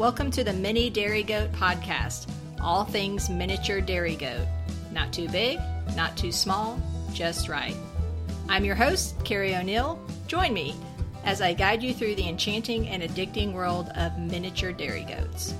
Welcome to the Mini Dairy Goat Podcast. All things miniature dairy goat. Not too big, not too small, just right. I'm your host, Carrie O'Neill. Join me as I guide you through the enchanting and addicting world of miniature dairy goats.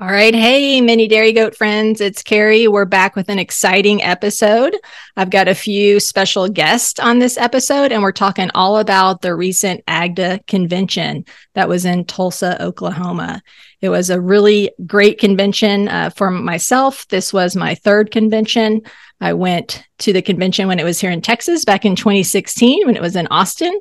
All right. Hey, mini dairy goat friends. It's Carrie. We're back with an exciting episode. I've got a few special guests on this episode, and we're talking all about the recent AGDA convention that was in Tulsa, Oklahoma. It was a really great convention uh, for myself. This was my third convention. I went to the convention when it was here in Texas back in 2016 when it was in Austin.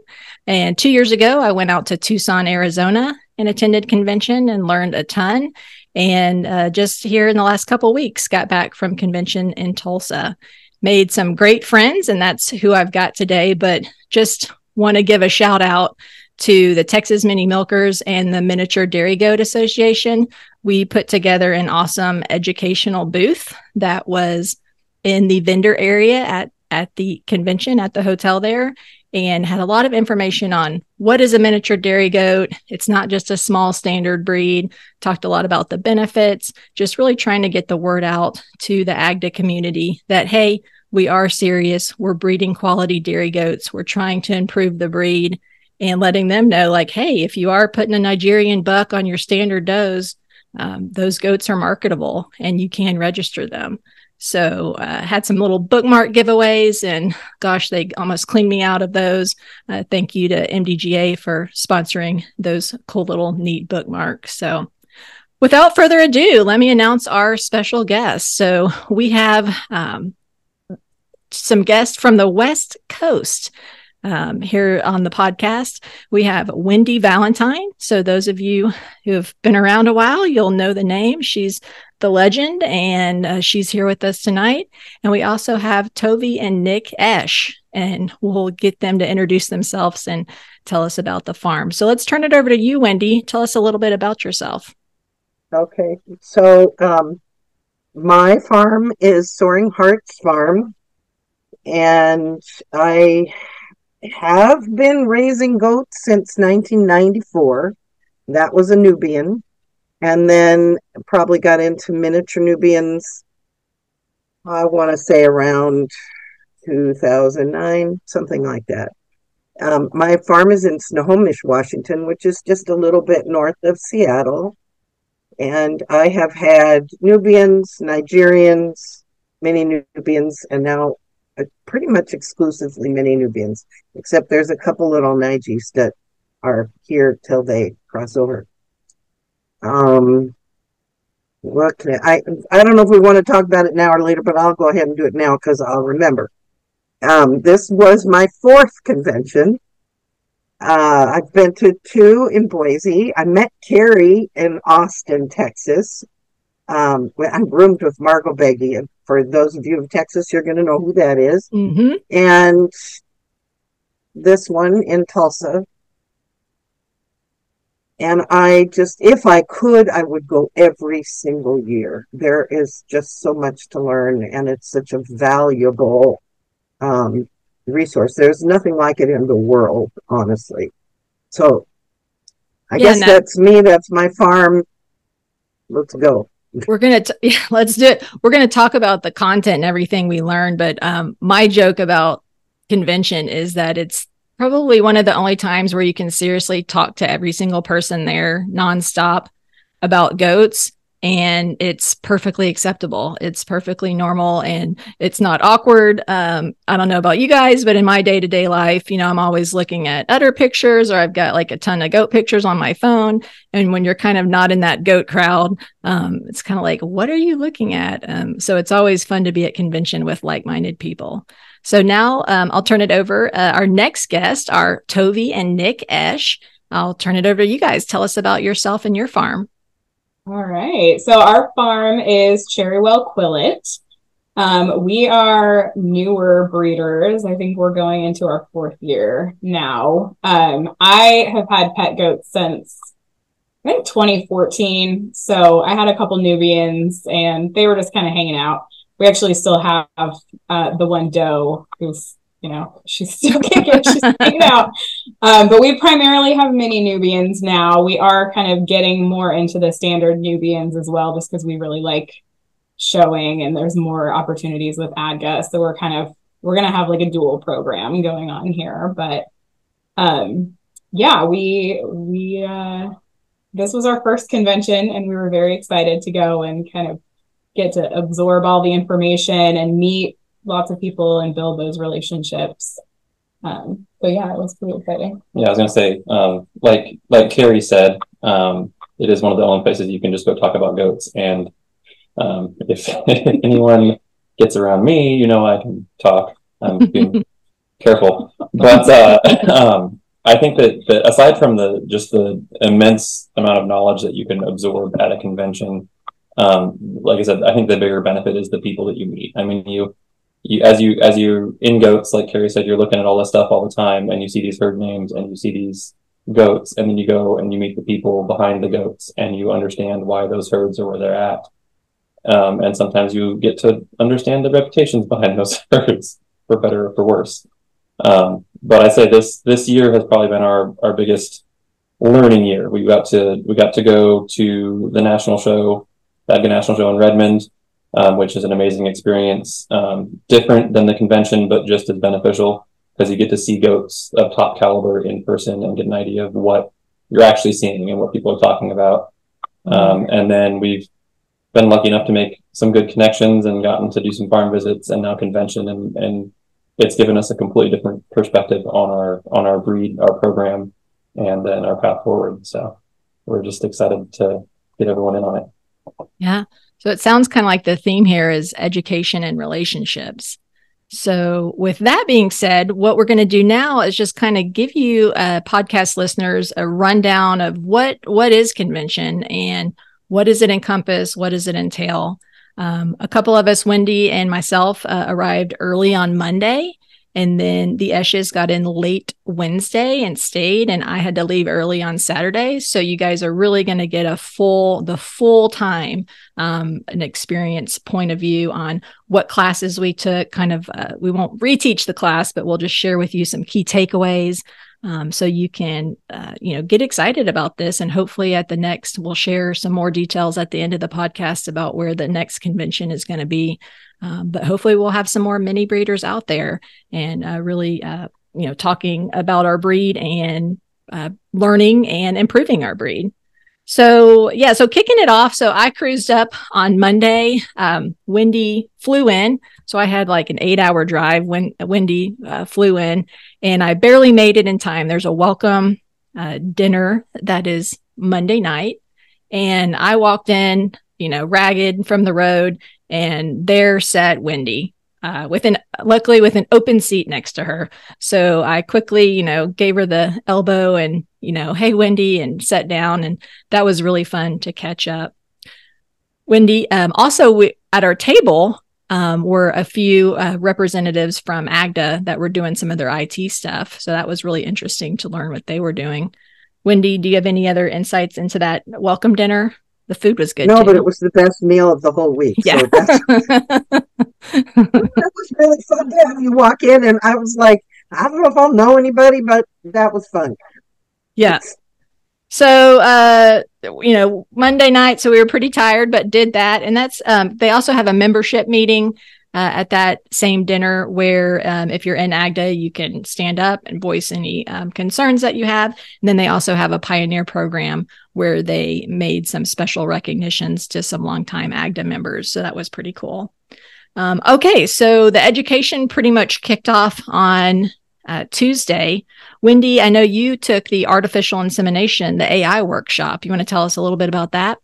And two years ago, I went out to Tucson, Arizona and attended convention and learned a ton and uh, just here in the last couple weeks got back from convention in tulsa. Made some great friends and that's who i've got today but just want to give a shout out to the texas mini milkers and the miniature dairy goat association. We put together an awesome educational booth that was in the vendor area at at the convention at the hotel there and had a lot of information on what is a miniature dairy goat. It's not just a small standard breed. Talked a lot about the benefits, just really trying to get the word out to the AGDA community that, hey, we are serious. We're breeding quality dairy goats. We're trying to improve the breed and letting them know, like, hey, if you are putting a Nigerian buck on your standard does, um, those goats are marketable and you can register them. So uh, had some little bookmark giveaways, and gosh, they almost cleaned me out of those. Uh, thank you to MDGA for sponsoring those cool little neat bookmarks. So without further ado, let me announce our special guest. So we have um, some guests from the West Coast. Um, here on the podcast, we have Wendy Valentine. So, those of you who have been around a while, you'll know the name. She's the legend, and uh, she's here with us tonight. And we also have Tovee and Nick Esch, and we'll get them to introduce themselves and tell us about the farm. So let's turn it over to you, Wendy. Tell us a little bit about yourself. Okay, so um, my farm is Soaring Hearts Farm, and I have been raising goats since 1994. That was a Nubian and then probably got into miniature Nubians. I want to say around 2009, something like that. Um, my farm is in Snohomish, Washington, which is just a little bit north of Seattle. And I have had Nubians, Nigerians, mini Nubians, and now uh, pretty much exclusively mini Nubians, except there's a couple little Nigis that are here till they cross over. Um, what can I, I, I don't know if we want to talk about it now or later, but I'll go ahead and do it now because I'll remember. Um, this was my fourth convention. Uh, I've been to two in Boise. I met Carrie in Austin, Texas. Um, I roomed with Margot Beggy. And for those of you of Texas, you're going to know who that is. Mm-hmm. And this one in Tulsa and I just, if I could, I would go every single year. There is just so much to learn, and it's such a valuable um, resource. There's nothing like it in the world, honestly. So I yeah, guess no. that's me. That's my farm. Let's go. We're gonna t- yeah, let's do it. We're gonna talk about the content and everything we learned. But um, my joke about convention is that it's probably one of the only times where you can seriously talk to every single person there nonstop about goats and it's perfectly acceptable. It's perfectly normal and it's not awkward. Um, i don't know about you guys but in my day-to-day life you know i'm always looking at other pictures or i've got like a ton of goat pictures on my phone and when you're kind of not in that goat crowd um, it's kind of like what are you looking at? Um, so it's always fun to be at convention with like-minded people so now um, I'll turn it over. Uh, our next guest are Tovee and Nick Esch. I'll turn it over to you guys. Tell us about yourself and your farm. All right. So our farm is Cherrywell Quillet. Um, we are newer breeders. I think we're going into our fourth year now. Um, I have had pet goats since I think 2014. So I had a couple Nubians and they were just kind of hanging out we actually still have uh, the one doe who's you know, she's still kicking, she's hanging out. Um, but we primarily have mini Nubians now. We are kind of getting more into the standard Nubians as well, just because we really like showing and there's more opportunities with ADGA. So we're kind of we're gonna have like a dual program going on here. But um yeah, we we uh this was our first convention and we were very excited to go and kind of get to absorb all the information and meet lots of people and build those relationships. Um, so yeah, it was pretty exciting. Yeah, I was gonna say, um, like like Carrie said, um, it is one of the only places you can just go talk about goats. And um, if anyone gets around me, you know I can talk. I'm being careful, but uh, um, I think that, that aside from the just the immense amount of knowledge that you can absorb at a convention, um, like I said, I think the bigger benefit is the people that you meet. I mean, you you as you as you in goats, like Carrie said, you're looking at all this stuff all the time, and you see these herd names and you see these goats, and then you go and you meet the people behind the goats, and you understand why those herds are where they're at. Um, and sometimes you get to understand the reputations behind those herds, for better or for worse. Um, but I say this this year has probably been our our biggest learning year. We got to we got to go to the national show, the National Show in Redmond um, which is an amazing experience. Um, different than the convention, but just as beneficial because you get to see goats of top caliber in person and get an idea of what you're actually seeing and what people are talking about. Um, and then we've been lucky enough to make some good connections and gotten to do some farm visits and now convention and, and it's given us a completely different perspective on our on our breed, our program, and then our path forward. So we're just excited to get everyone in on it. Yeah. So it sounds kind of like the theme here is education and relationships. So, with that being said, what we're going to do now is just kind of give you uh, podcast listeners a rundown of what what is convention and what does it encompass, what does it entail. Um, a couple of us, Wendy and myself, uh, arrived early on Monday, and then the Eshes got in late Wednesday and stayed, and I had to leave early on Saturday. So you guys are really going to get a full, the full time, um, an experience point of view on what classes we took. Kind of, uh, we won't reteach the class, but we'll just share with you some key takeaways. Um, so you can, uh, you know, get excited about this, and hopefully at the next, we'll share some more details at the end of the podcast about where the next convention is going to be. Um, but hopefully, we'll have some more mini breeders out there and uh, really, uh, you know, talking about our breed and uh, learning and improving our breed. So yeah, so kicking it off. So I cruised up on Monday. Um, Wendy flew in, so I had like an eight-hour drive. When Wendy uh, flew in, and I barely made it in time. There's a welcome uh, dinner that is Monday night, and I walked in, you know, ragged from the road, and there sat Wendy uh, with an luckily with an open seat next to her. So I quickly, you know, gave her the elbow and you know, hey Wendy, and sat down, and that was really fun to catch up. Wendy, um, also we, at our table um, were a few uh, representatives from AGDA that were doing some of their IT stuff. So that was really interesting to learn what they were doing. Wendy, do you have any other insights into that welcome dinner? The food was good. No, too. but it was the best meal of the whole week. Yeah. So that's, that was really fun to have you walk in, and I was like, I don't know if I'll know anybody, but that was fun. yeah. So, uh, you know, Monday night, so we were pretty tired, but did that. And that's, um, they also have a membership meeting uh, at that same dinner where um, if you're in AGDA, you can stand up and voice any um, concerns that you have. And then they also have a pioneer program where they made some special recognitions to some longtime AGDA members. So that was pretty cool. Um, okay, so the education pretty much kicked off on uh, Tuesday. Wendy, I know you took the artificial insemination, the AI workshop. You want to tell us a little bit about that?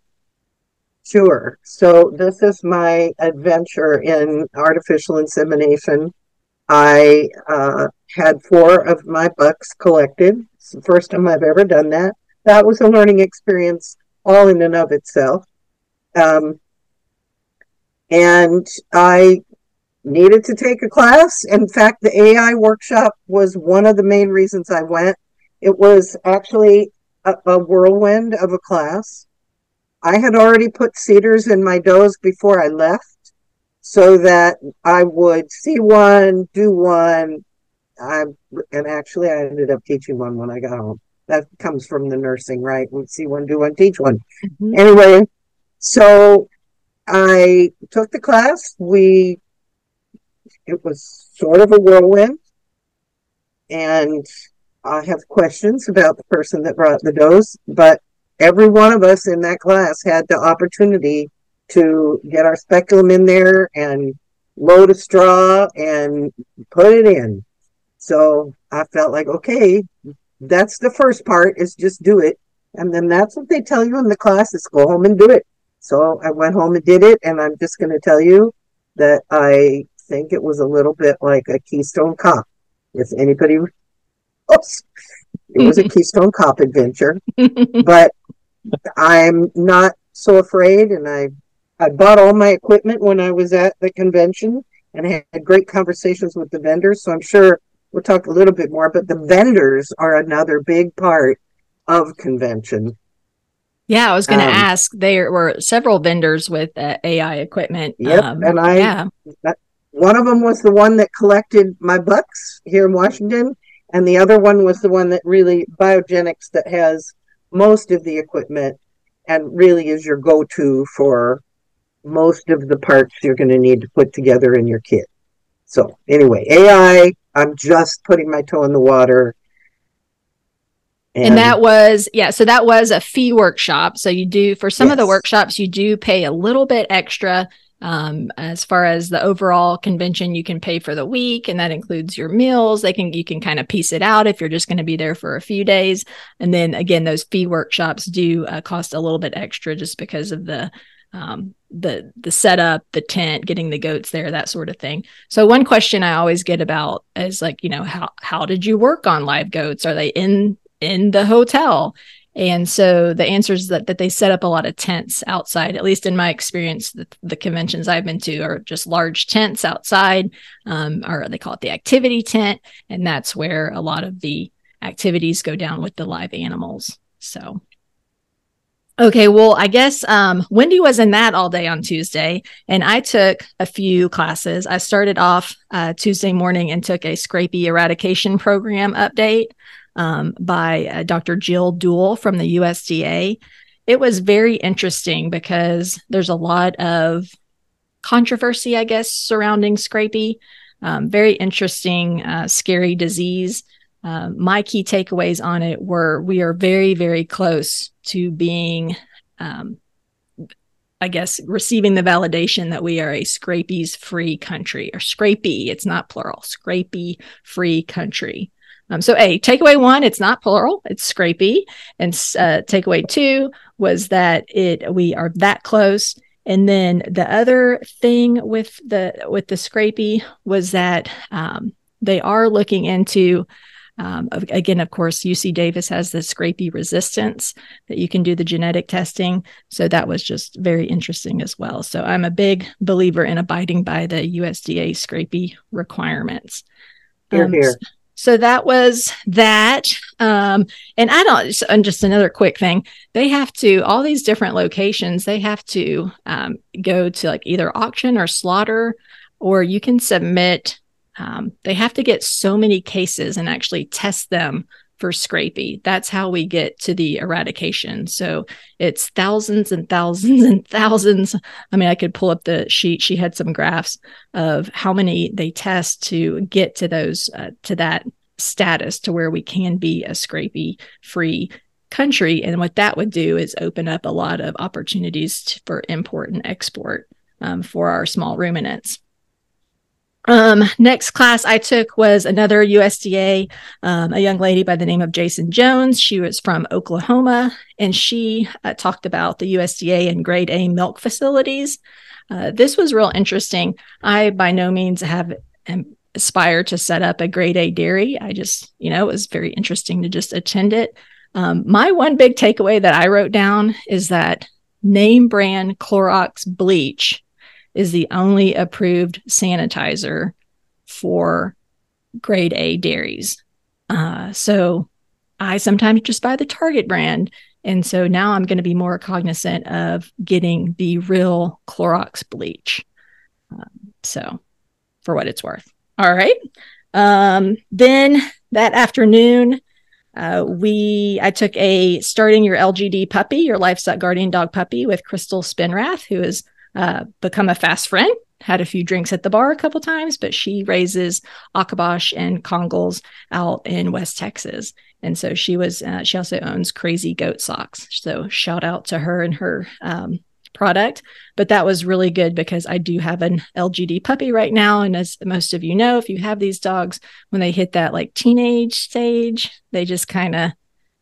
Sure. So this is my adventure in artificial insemination. I uh, had four of my bucks collected. It's the first time I've ever done that. That was a learning experience all in and of itself. Um, and I needed to take a class. In fact, the AI workshop was one of the main reasons I went. It was actually a, a whirlwind of a class. I had already put CIDRs in my does before I left so that I would see one, do one, I and actually I ended up teaching one when I got home. That comes from the nursing, right? We see one, do one, teach one. Mhm. Anyway, so I took the class. We it was sort of a whirlwind, and I have questions about the person that brought the dose, but every one of us in that class had the opportunity to get our speculum in there and load a straw and put it in. So I felt like, okay, that's the first part is just do it. And then that's what they tell you in the class is go home and do it. So I went home and did it. And I'm just going to tell you that I think it was a little bit like a Keystone Cop. If anybody, oops, it was a Keystone Cop adventure, but I'm not so afraid. And I, I bought all my equipment when I was at the convention and had great conversations with the vendors. So I'm sure we'll talk a little bit more, but the vendors are another big part of convention. Yeah, I was going to Um, ask. There were several vendors with uh, AI equipment. Um, Yep, and I- yeah, One of them was the one that collected my bucks here in Washington, and the other one was the one that really biogenics that has most of the equipment and really is your go-to for most of the parts you're going to need to put together in your kit. So anyway, AI, I'm just putting my toe in the water. and that was yeah. So that was a fee workshop. So you do for some of the workshops you do pay a little bit extra. Um, as far as the overall convention, you can pay for the week, and that includes your meals. They can you can kind of piece it out if you're just going to be there for a few days. And then again, those fee workshops do uh, cost a little bit extra just because of the um, the the setup, the tent, getting the goats there, that sort of thing. So one question I always get about is like, you know, how how did you work on live goats? Are they in in the hotel? And so the answer is that, that they set up a lot of tents outside. At least in my experience, the, the conventions I've been to are just large tents outside, um, or they call it the activity tent, and that's where a lot of the activities go down with the live animals. So. Okay, well, I guess um, Wendy was in that all day on Tuesday, and I took a few classes. I started off uh, Tuesday morning and took a scrapie eradication program update um, by uh, Dr. Jill Duell from the USDA. It was very interesting because there's a lot of controversy, I guess, surrounding scrapie. Um, very interesting, uh, scary disease. Um, my key takeaways on it were we are very, very close to being, um, I guess, receiving the validation that we are a scrapies free country or scrapie. It's not plural, scrapie free country. Um, so, A, takeaway one, it's not plural, it's scrapie. And uh, takeaway two was that it we are that close. And then the other thing with the with the scrapie was that um, they are looking into um, again, of course, UC Davis has the scrapie resistance that you can do the genetic testing. So that was just very interesting as well. So I'm a big believer in abiding by the USDA scrapie requirements. Here, Um, here. So that was that. Um, and I don't, and just another quick thing they have to, all these different locations, they have to um, go to like either auction or slaughter, or you can submit um, they have to get so many cases and actually test them for scrapie. That's how we get to the eradication. So it's thousands and thousands and thousands. I mean, I could pull up the sheet. She had some graphs of how many they test to get to those uh, to that status to where we can be a scrapie free country. And what that would do is open up a lot of opportunities to, for import and export um, for our small ruminants. Um, next class I took was another USDA, um, a young lady by the name of Jason Jones. She was from Oklahoma, and she uh, talked about the USDA and grade A milk facilities. Uh, this was real interesting. I by no means have um, aspire to set up a grade A dairy. I just, you know, it was very interesting to just attend it. Um, my one big takeaway that I wrote down is that name brand Clorox bleach is the only approved sanitizer for grade A dairies. Uh, so I sometimes just buy the Target brand. And so now I'm going to be more cognizant of getting the real Clorox bleach. Um, so, for what it's worth. All right. Um, then that afternoon, uh, we I took a starting your LGD puppy, your livestock guardian dog puppy, with Crystal Spinrath, who has uh, become a fast friend. Had a few drinks at the bar a couple times, but she raises Akbash and Kangals out in West Texas, and so she was. Uh, she also owns Crazy Goat Socks. So shout out to her and her um, product. But that was really good because I do have an LGD puppy right now. And as most of you know, if you have these dogs, when they hit that like teenage stage, they just kind of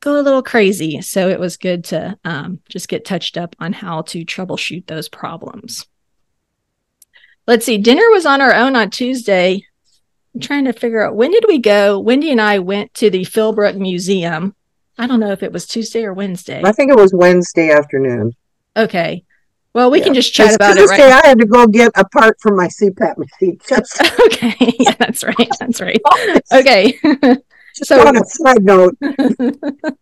go a little crazy. So it was good to um, just get touched up on how to troubleshoot those problems. Let's see, dinner was on our own on Tuesday. I'm trying to figure out when did we go? Wendy and I went to the Philbrook Museum. I don't know if it was Tuesday or Wednesday. I think it was Wednesday afternoon. Okay. Well, we Yeah. can just chat about it Tuesday, right. I had to go get a part from my CPAP machine. Okay. Yeah, that's right. That's right. Okay. So- on a side note,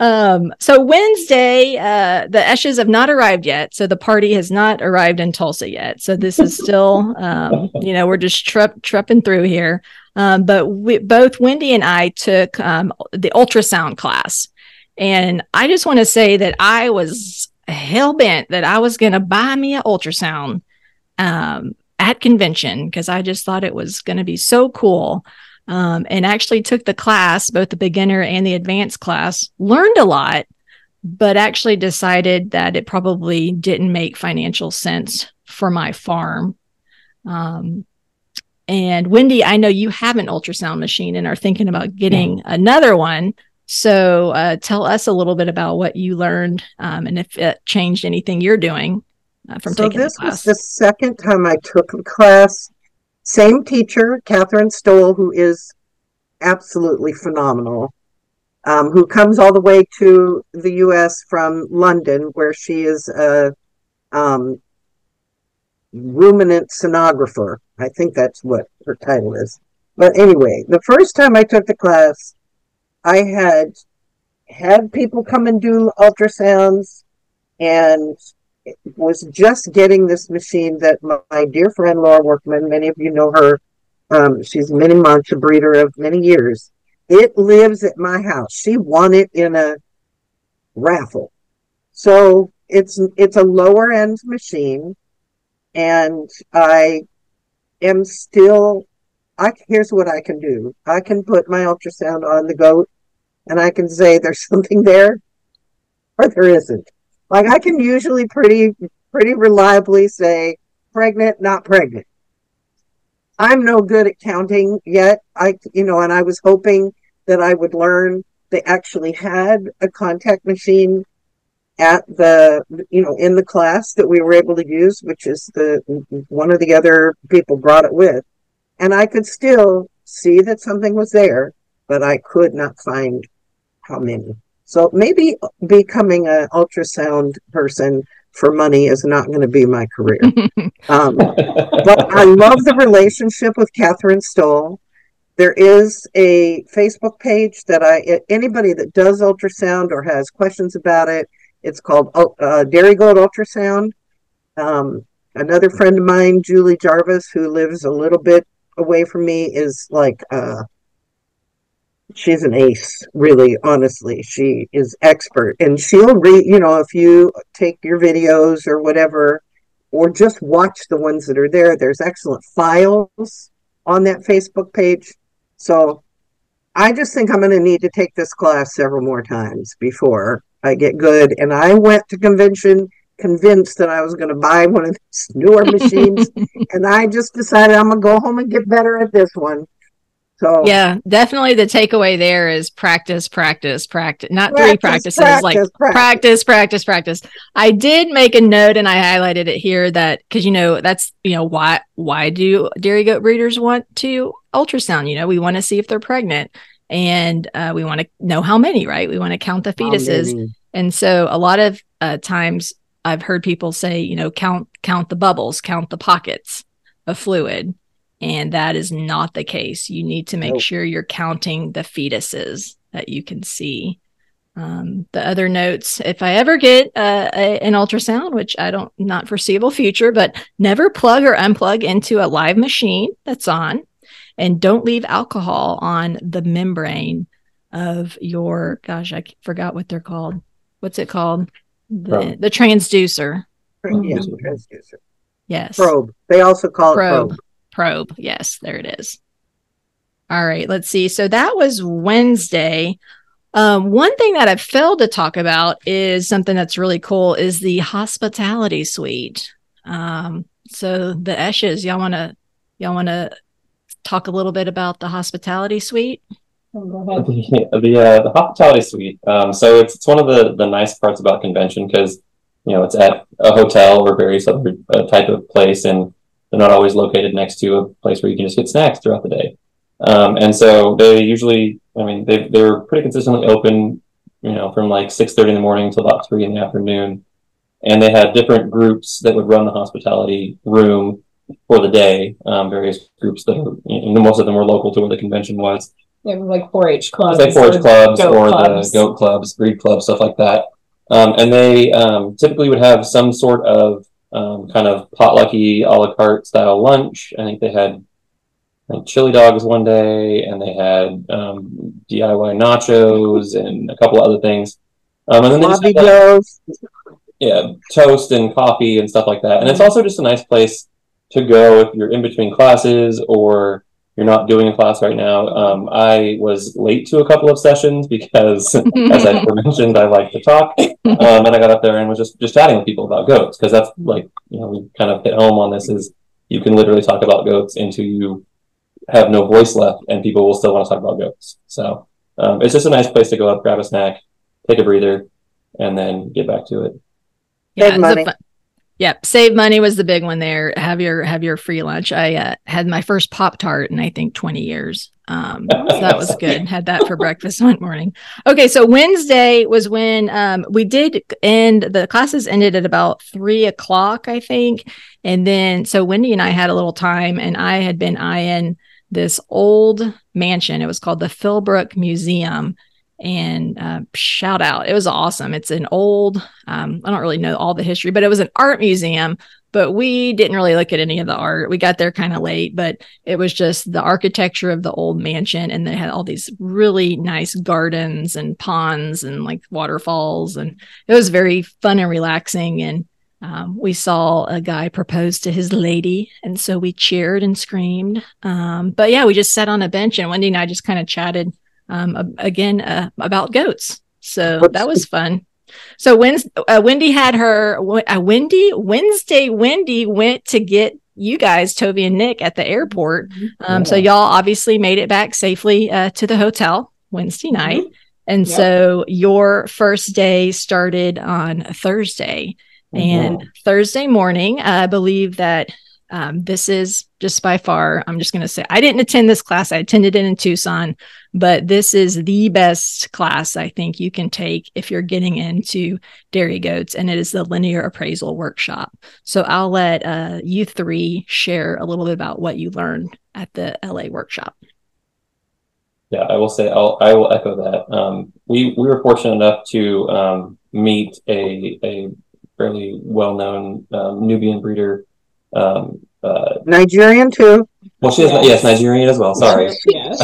um, so Wednesday, uh, the Eshes have not arrived yet. So the party has not arrived in Tulsa yet. So this is still, um, you know, we're just trup, trupping through here. Um, but we, both Wendy and I took um, the ultrasound class. And I just want to say that I was hell bent that I was going to buy me an ultrasound um, at convention because I just thought it was going to be so cool um, and actually took the class, both the beginner and the advanced class, learned a lot, but actually decided that it probably didn't make financial sense for my farm. Um, and Wendy, I know you have an ultrasound machine and are thinking about getting another one. So uh, tell us a little bit about what you learned um, and if it changed anything you're doing uh, from so taking this the class. was the second time I took the class. Same teacher, Catherine Stoll, who is absolutely phenomenal, um, who comes all the way to the U.S. from London, where she is a um, ruminant sonographer. I think that's what her title is. But anyway, the first time I took the class, I had had people come and do ultrasounds and was just getting this machine that my, my dear friend Laura Workman, many of you know her, um, she's a mini mancha breeder of many years. It lives at my house. She won it in a raffle. So it's it's a lower end machine and I am still I here's what I can do. I can put my ultrasound on the goat and I can say there's something there or there isn't. Like I can usually pretty pretty reliably say pregnant, not pregnant. I'm no good at counting yet. I you know, and I was hoping that I would learn they actually had a contact machine at the you know in the class that we were able to use which is the one of the other people brought it with and I could still see that something was there but I could not find how many so maybe becoming an ultrasound person for money is not going to be my career um, but I love the relationship with Catherine Stoll. There is a Facebook page that I anybody that does ultrasound or has questions about it. It's called uh, Dairy Gold Ultrasound. Um, another friend of mine, Julie Jarvis, who lives a little bit away from me, is like uh, she's an ace. Really, honestly, she is expert, and she'll read. You know, if you take your videos or whatever, or just watch the ones that are there. There's excellent files on that Facebook page. So I just think I'm going to need to take this class several more times before I get good. And I went to convention convinced that I was going to buy one of these newer machines. and I just decided I'm going to go home and get better at this one. So Yeah, definitely the takeaway there is practice, practice, practice. Not three Practice, practices, like practice, practice. practice, practice, practice. I did make a note and I highlighted it here that because you know that's you know why why do dairy goat breeders want to ultrasound? You know, we want to see if they're pregnant and uh, we want to know how many, right? We want to count the fetuses. And so a lot of uh, times I've heard people say, you know, count count the bubbles, count the pockets of fluid. And that is not the case. You need to make Nope. sure you're counting the fetuses that you can see. Um, the other notes, if I ever get uh, a, an ultrasound, which I don't, not foreseeable future, but never plug or unplug into a live machine that's on. and don't leave alcohol on the membrane of your gosh i forgot what they're called what's it called the, the transducer Yes, transducer. yes Probe. They also call probe it probe yes there it is. All right let's see. So that was wednesday. Um, one thing that i failed to talk about is something that's really cool is the hospitality suite. Um, so the eshes y'all want to y'all want to talk a little bit about the hospitality suite? Oh, go ahead. the the, uh, the hospitality suite. Um, so it's it's one of the the nice parts about convention because you know it's at a hotel or various other uh, type of place, and they're not always located next to a place where you can just get snacks throughout the day. Um, and so they usually, I mean, they they were pretty consistently open, you know, from like six thirty in the morning till about three in the afternoon, and they had different groups that would run the hospitality room for the day. Um, various groups that are, you know, most of them were local to where the convention was. Was like 4-H clubs. Like 4-H or clubs goat or clubs. the goat clubs, breed clubs, stuff like that. Um, and they um, typically would have some sort of um, kind of potlucky a la carte style lunch. I think they had like chili dogs one day, and they had um, DIY nachos and a couple of other things. Um, and then they just had, like, yeah, toast and coffee and stuff like that. And it's also just a nice place to go if you're in between classes or you're not doing a class right now. Um, I was late to a couple of sessions because, as I mentioned, I like to talk. Um, and I got up there and was just just chatting with people about goats because that's like you know we kind of hit home on this is you can literally talk about goats until you have no voice left and people will still want to talk about goats. So um, it's just a nice place to go up, grab a snack, take a breather, and then get back to it. Yeah, Save it's a money. fun- Yep, save money was the big one there. Have your have your free lunch. I uh, had my first Pop Tart in I think 20 years. Um, so that was good. Had that for breakfast one morning. Okay, so Wednesday was when um, we did end. The classes ended at about three o'clock, I think, and then so Wendy and I had a little time, and I had been eyeing this old mansion. It was called the Philbrook Museum, and uh, shout out, it was awesome. It's an old um, I don't really know all the history, but it was an art museum. But we didn't really look at any of the art. We got there kind of late, but it was just the architecture of the old mansion. And they had all these really nice gardens and ponds and like waterfalls. And it was very fun and relaxing. And um, we saw a guy propose to his lady. And so we cheered and screamed. Um, but yeah, we just sat on a bench and Wendy and I just kind of chatted um, again uh, about goats. So What's- that was fun. So Wednesday, uh, Wendy had her uh, Wendy Wednesday. Wendy went to get you guys, Tovee and Nick, at the airport. Um, So y'all obviously made it back safely uh, to the hotel Wednesday night, and Yep. so your first day started on Thursday. And Thursday morning, I believe that um, this is just by far, I'm just going to say, I didn't attend this class. I attended it in Tucson, but this is the best class I think you can take if you're getting into dairy goats, and it is the linear appraisal workshop. So I'll let uh, you three share a little bit about what you learned at the LA workshop. Yeah, I will say I'll I will echo that. Um, we we were fortunate enough to um, meet a a fairly well known um, Nubian breeder. Um, uh, Nigerian too. well, she is Yes. yes Nigerian as well. Sorry. Yes.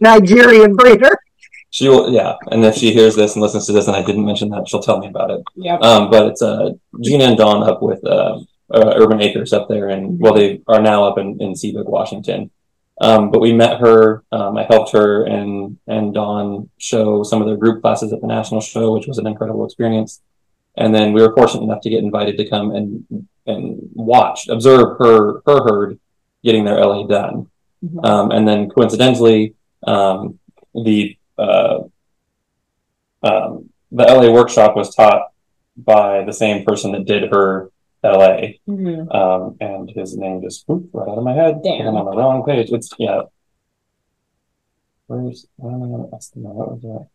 Nigerian breeder. she will yeah, and if she hears this and listens to this, and I didn't mention that, she'll tell me about it. Yep. Um, but it's uh, Gina and Dawn up with uh, uh, Urban Acres up there, and well, they are now up in in Seabeck, Washington. Um, but we met her. Um, I helped her and and Dawn show some of their group classes at the national show, which was an incredible experience. And then we were fortunate enough to get invited to come and and watch, observe her her herd getting their LA done. Mhm. Um, and then coincidentally, um, the uh, um, the LA workshop was taught by the same person that did her LA, Mhm. um, and his name just whoop, right out of my head. Damn. I'm on the wrong page. It's yeah. Where's I gonna ask them? What was that?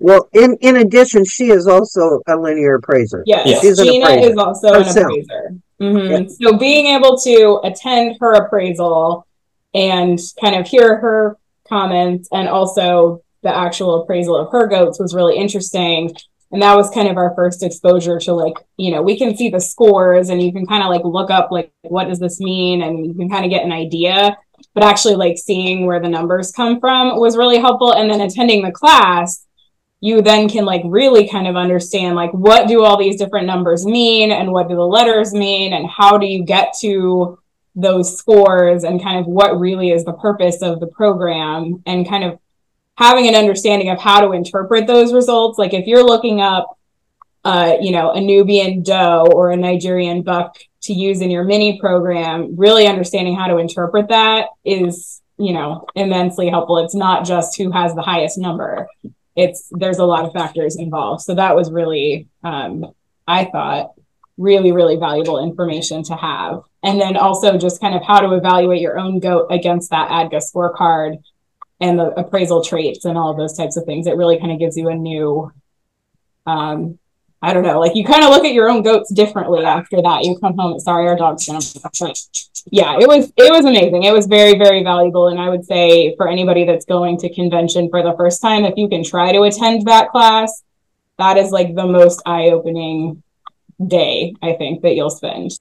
Well, in in addition, she is also a linear appraiser. Yes, Yes. She's Gina appraiser is also an herself. appraiser. Mhm. So being able to attend her appraisal and kind of hear her comments and also the actual appraisal of her goats was really interesting. and that was kind of our first exposure to like you know we can see the scores and you can kind of like look up like what does this mean and you can kind of get an idea but actually like seeing where the numbers come from was really helpful and then attending the class you then can like really kind of understand like what do all these different numbers mean and what do the letters mean and how do you get to those scores and kind of what really is the purpose of the program and kind of having an understanding of how to interpret those results. Like if you're looking up, uh, you know, a Nubian doe or a Nigerian buck to use in your mini program, really understanding how to interpret that is, you know, immensely helpful. It's not just who has the highest number. It's there's a lot of factors involved. So that was really, um, I thought, really, really valuable information to have. And then also just kind of how to evaluate your own goat against that ADGA scorecard and the appraisal traits and all those types of things. It really kind of gives you a new, um, I don't know, like you kind of look at your own goats differently after that. You come home, and sorry, our dog's gonna. Yeah, it was it was amazing. It was very very valuable, and I would say for anybody that's going to convention for the first time, if you can try to attend that class, that is like the most eye opening day I think that you'll spend.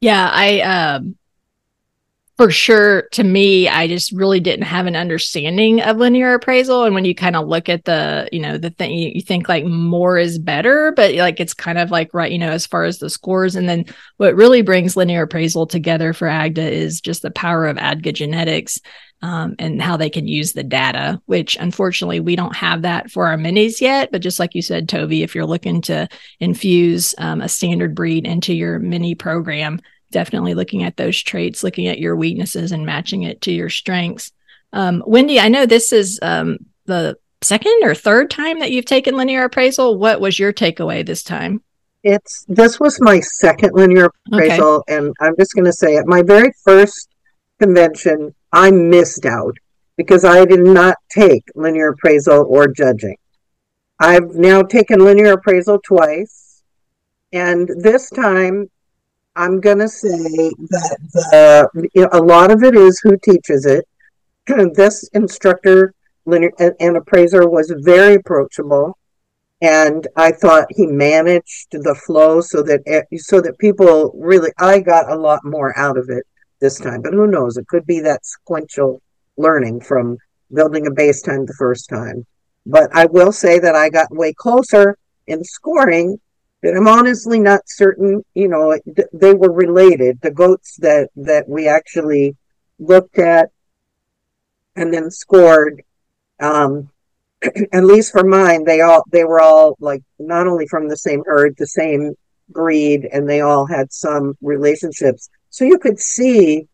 Yeah, I um for sure to me i just really didn't have an understanding of linear appraisal. And when you kind of look at the you know the thing you, think like more is better but like it's kind of like right you know as far as the scores. And then what really brings linear appraisal together for agda is just the power of adga genetics um, and how they can use the data which unfortunately we don't have that for our minis yet. But just like you said Tovee if you're looking to infuse um, a standard breed into your mini program definitely looking at those traits, looking at your weaknesses and matching it to your strengths. Um, Wendy, I know this is um, the second or third time that you've taken linear appraisal. What was your takeaway this time? It's this was my second linear appraisal, okay. and I'm just going to say at my very first convention, I missed out because I did not take linear appraisal or judging. I've now taken linear appraisal twice, and this time I'm going to say that you know, a lot of it is who teaches it. this instructor and, appraiser was very approachable, and I thought he managed the flow so that eh, so that people really. I got a lot more out of it this time, but who knows? It could be that sequential learning from building a base time the first time. But I will say that I got way closer in scoring I'm honestly not certain. You know, they were related. The goats that that we actually looked at and then scored. Um, at least for mine, they all they were all like not only from the same herd, the same breed, and they all had some relationships. So you could see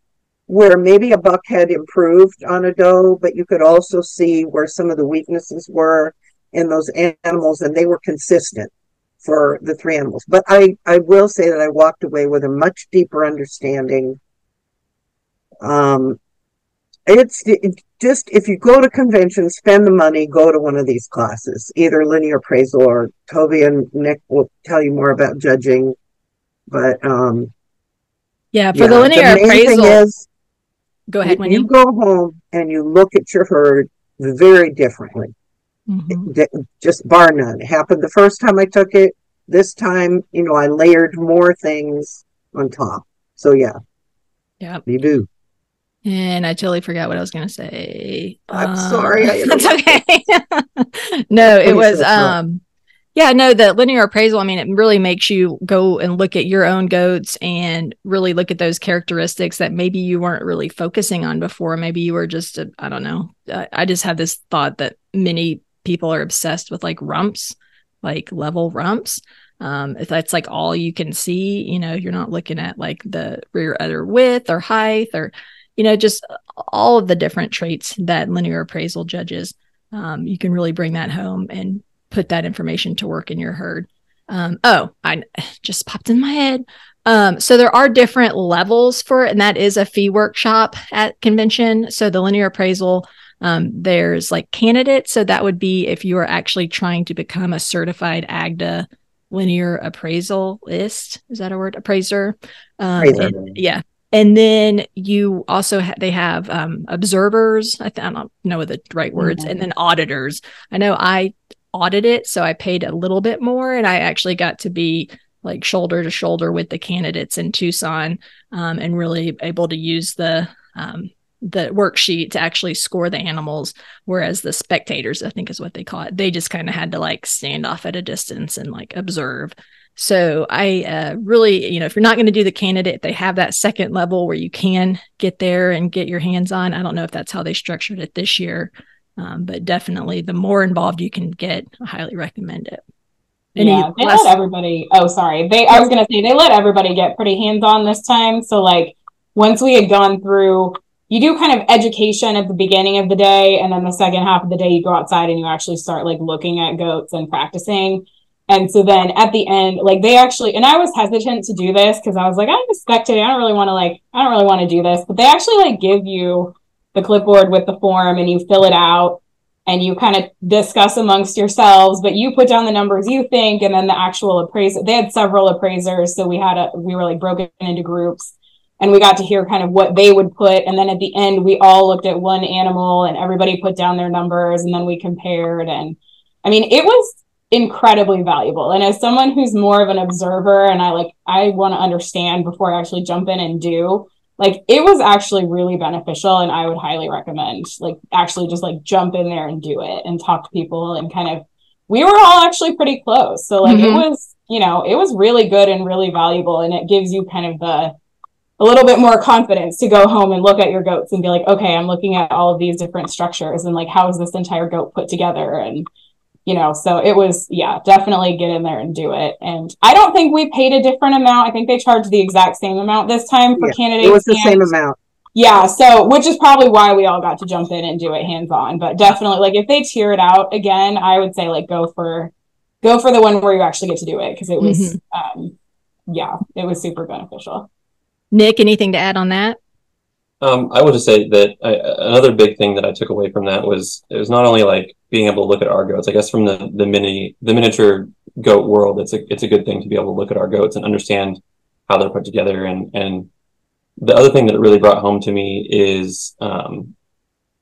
where maybe a buck had improved on a doe, but you could also see where some of the weaknesses were in those animals, and they were consistent for the three animals. But I, I will say that I walked away with a much deeper understanding. Um, it's it just if you go to conventions, spend the money, go to one of these classes, either linear appraisal or Tovee and Nick will tell you more about judging. But um, yeah, for yeah, the linear the appraisal, is, go ahead. When you go home and you look at your herd very differently. Mm-hmm. Just bar none. It happened the first time I took it. This time, you know, I layered more things on top. So yeah. Yeah. You do. And I totally forgot what I was going to say. I'm um, sorry. That's okay. no, it was um yeah, no, the linear appraisal, I mean, it really makes you go and look at your own goats and really look at those characteristics that maybe you weren't really focusing on before. Maybe you were just, I don't know. I just have this thought that many people are obsessed with like rumps, like level rumps. Um, if that's like all you can see, you know, you're not looking at like the rear udder width or height or, you know, just all of the different traits that linear appraisal judges. Um, you can really bring that home and put that information to work in your herd. Um, oh, I just popped in my head. Um, so there are different levels for it, and that is a fee workshop at convention. So the linear appraisal um, there's like candidates. So that would be if you are actually trying to become a certified AGDA linear appraisalist. Is that a word? Appraiser. Um, and, yeah. And then you also ha- they have um, observers. I, th- I, don't know the right words, mm-hmm. and then auditors. I know I audit it. So I paid a little bit more and I actually got to be like shoulder to shoulder with the candidates in Tucson um, and really able to use the um, the worksheet to actually score the animals whereas the spectators i think is what they call it they just kind of had to like stand off at a distance and like observe. So i uh, really you know if you're not going to do the candidate they have that second level where you can get there and get your hands on. I don't know if that's how they structured it this year um, but definitely the more involved you can get i highly recommend it. Any yeah they less- let everybody oh sorry. They i was going to say they let everybody get pretty hands on this time. So like once we had gone through you do kind of education at the beginning of the day and then the second half of the day you go outside and you actually start like looking at goats and practicing. And so then at the end like they actually and i was hesitant to do this because i was like i'm a spectator i don't really want to like i don't really want to do this but they actually like give you the clipboard with the form and you fill it out and you kind of discuss amongst yourselves but you put down the numbers you think and then the actual appraiser they had several appraisers so we had a we were like broken into groups and we got to hear kind of what they would put. And then at the end we all looked at one animal and everybody put down their numbers and then we compared. And i mean it was incredibly valuable. And as someone who's more of an observer and i like i want to understand before i actually jump in and do like it was actually really beneficial and i would highly recommend like actually just like jump in there and do it and talk to people and kind of we were all actually pretty close. So like mm-hmm. it was you know it was really good and really valuable and it gives you kind of the a little bit more confidence to go home and look at your goats and be like, okay, I'm looking at all of these different structures and like, how is this entire goat put together? And, you know, so it was, yeah, definitely get in there and do it. And I don't think we paid a different amount. I think they charged the exact same amount this time for yeah, candidates. It was the same amount. Yeah. So, which is probably why we all got to jump in and do it hands on. But definitely, like, if they tear it out again, I would say, like, go for, go for the one where you actually get to do it because it was, mm-hmm. um, yeah, it was super beneficial. Nick, anything to add on that? Um, I would just say that I, another big thing that I took away from that was it was not only like being able to look at our goats. I guess from the the mini the miniature goat world, it's a it's a good thing to be able to look at our goats and understand how they're put together. And and the other thing that it really brought home to me is um,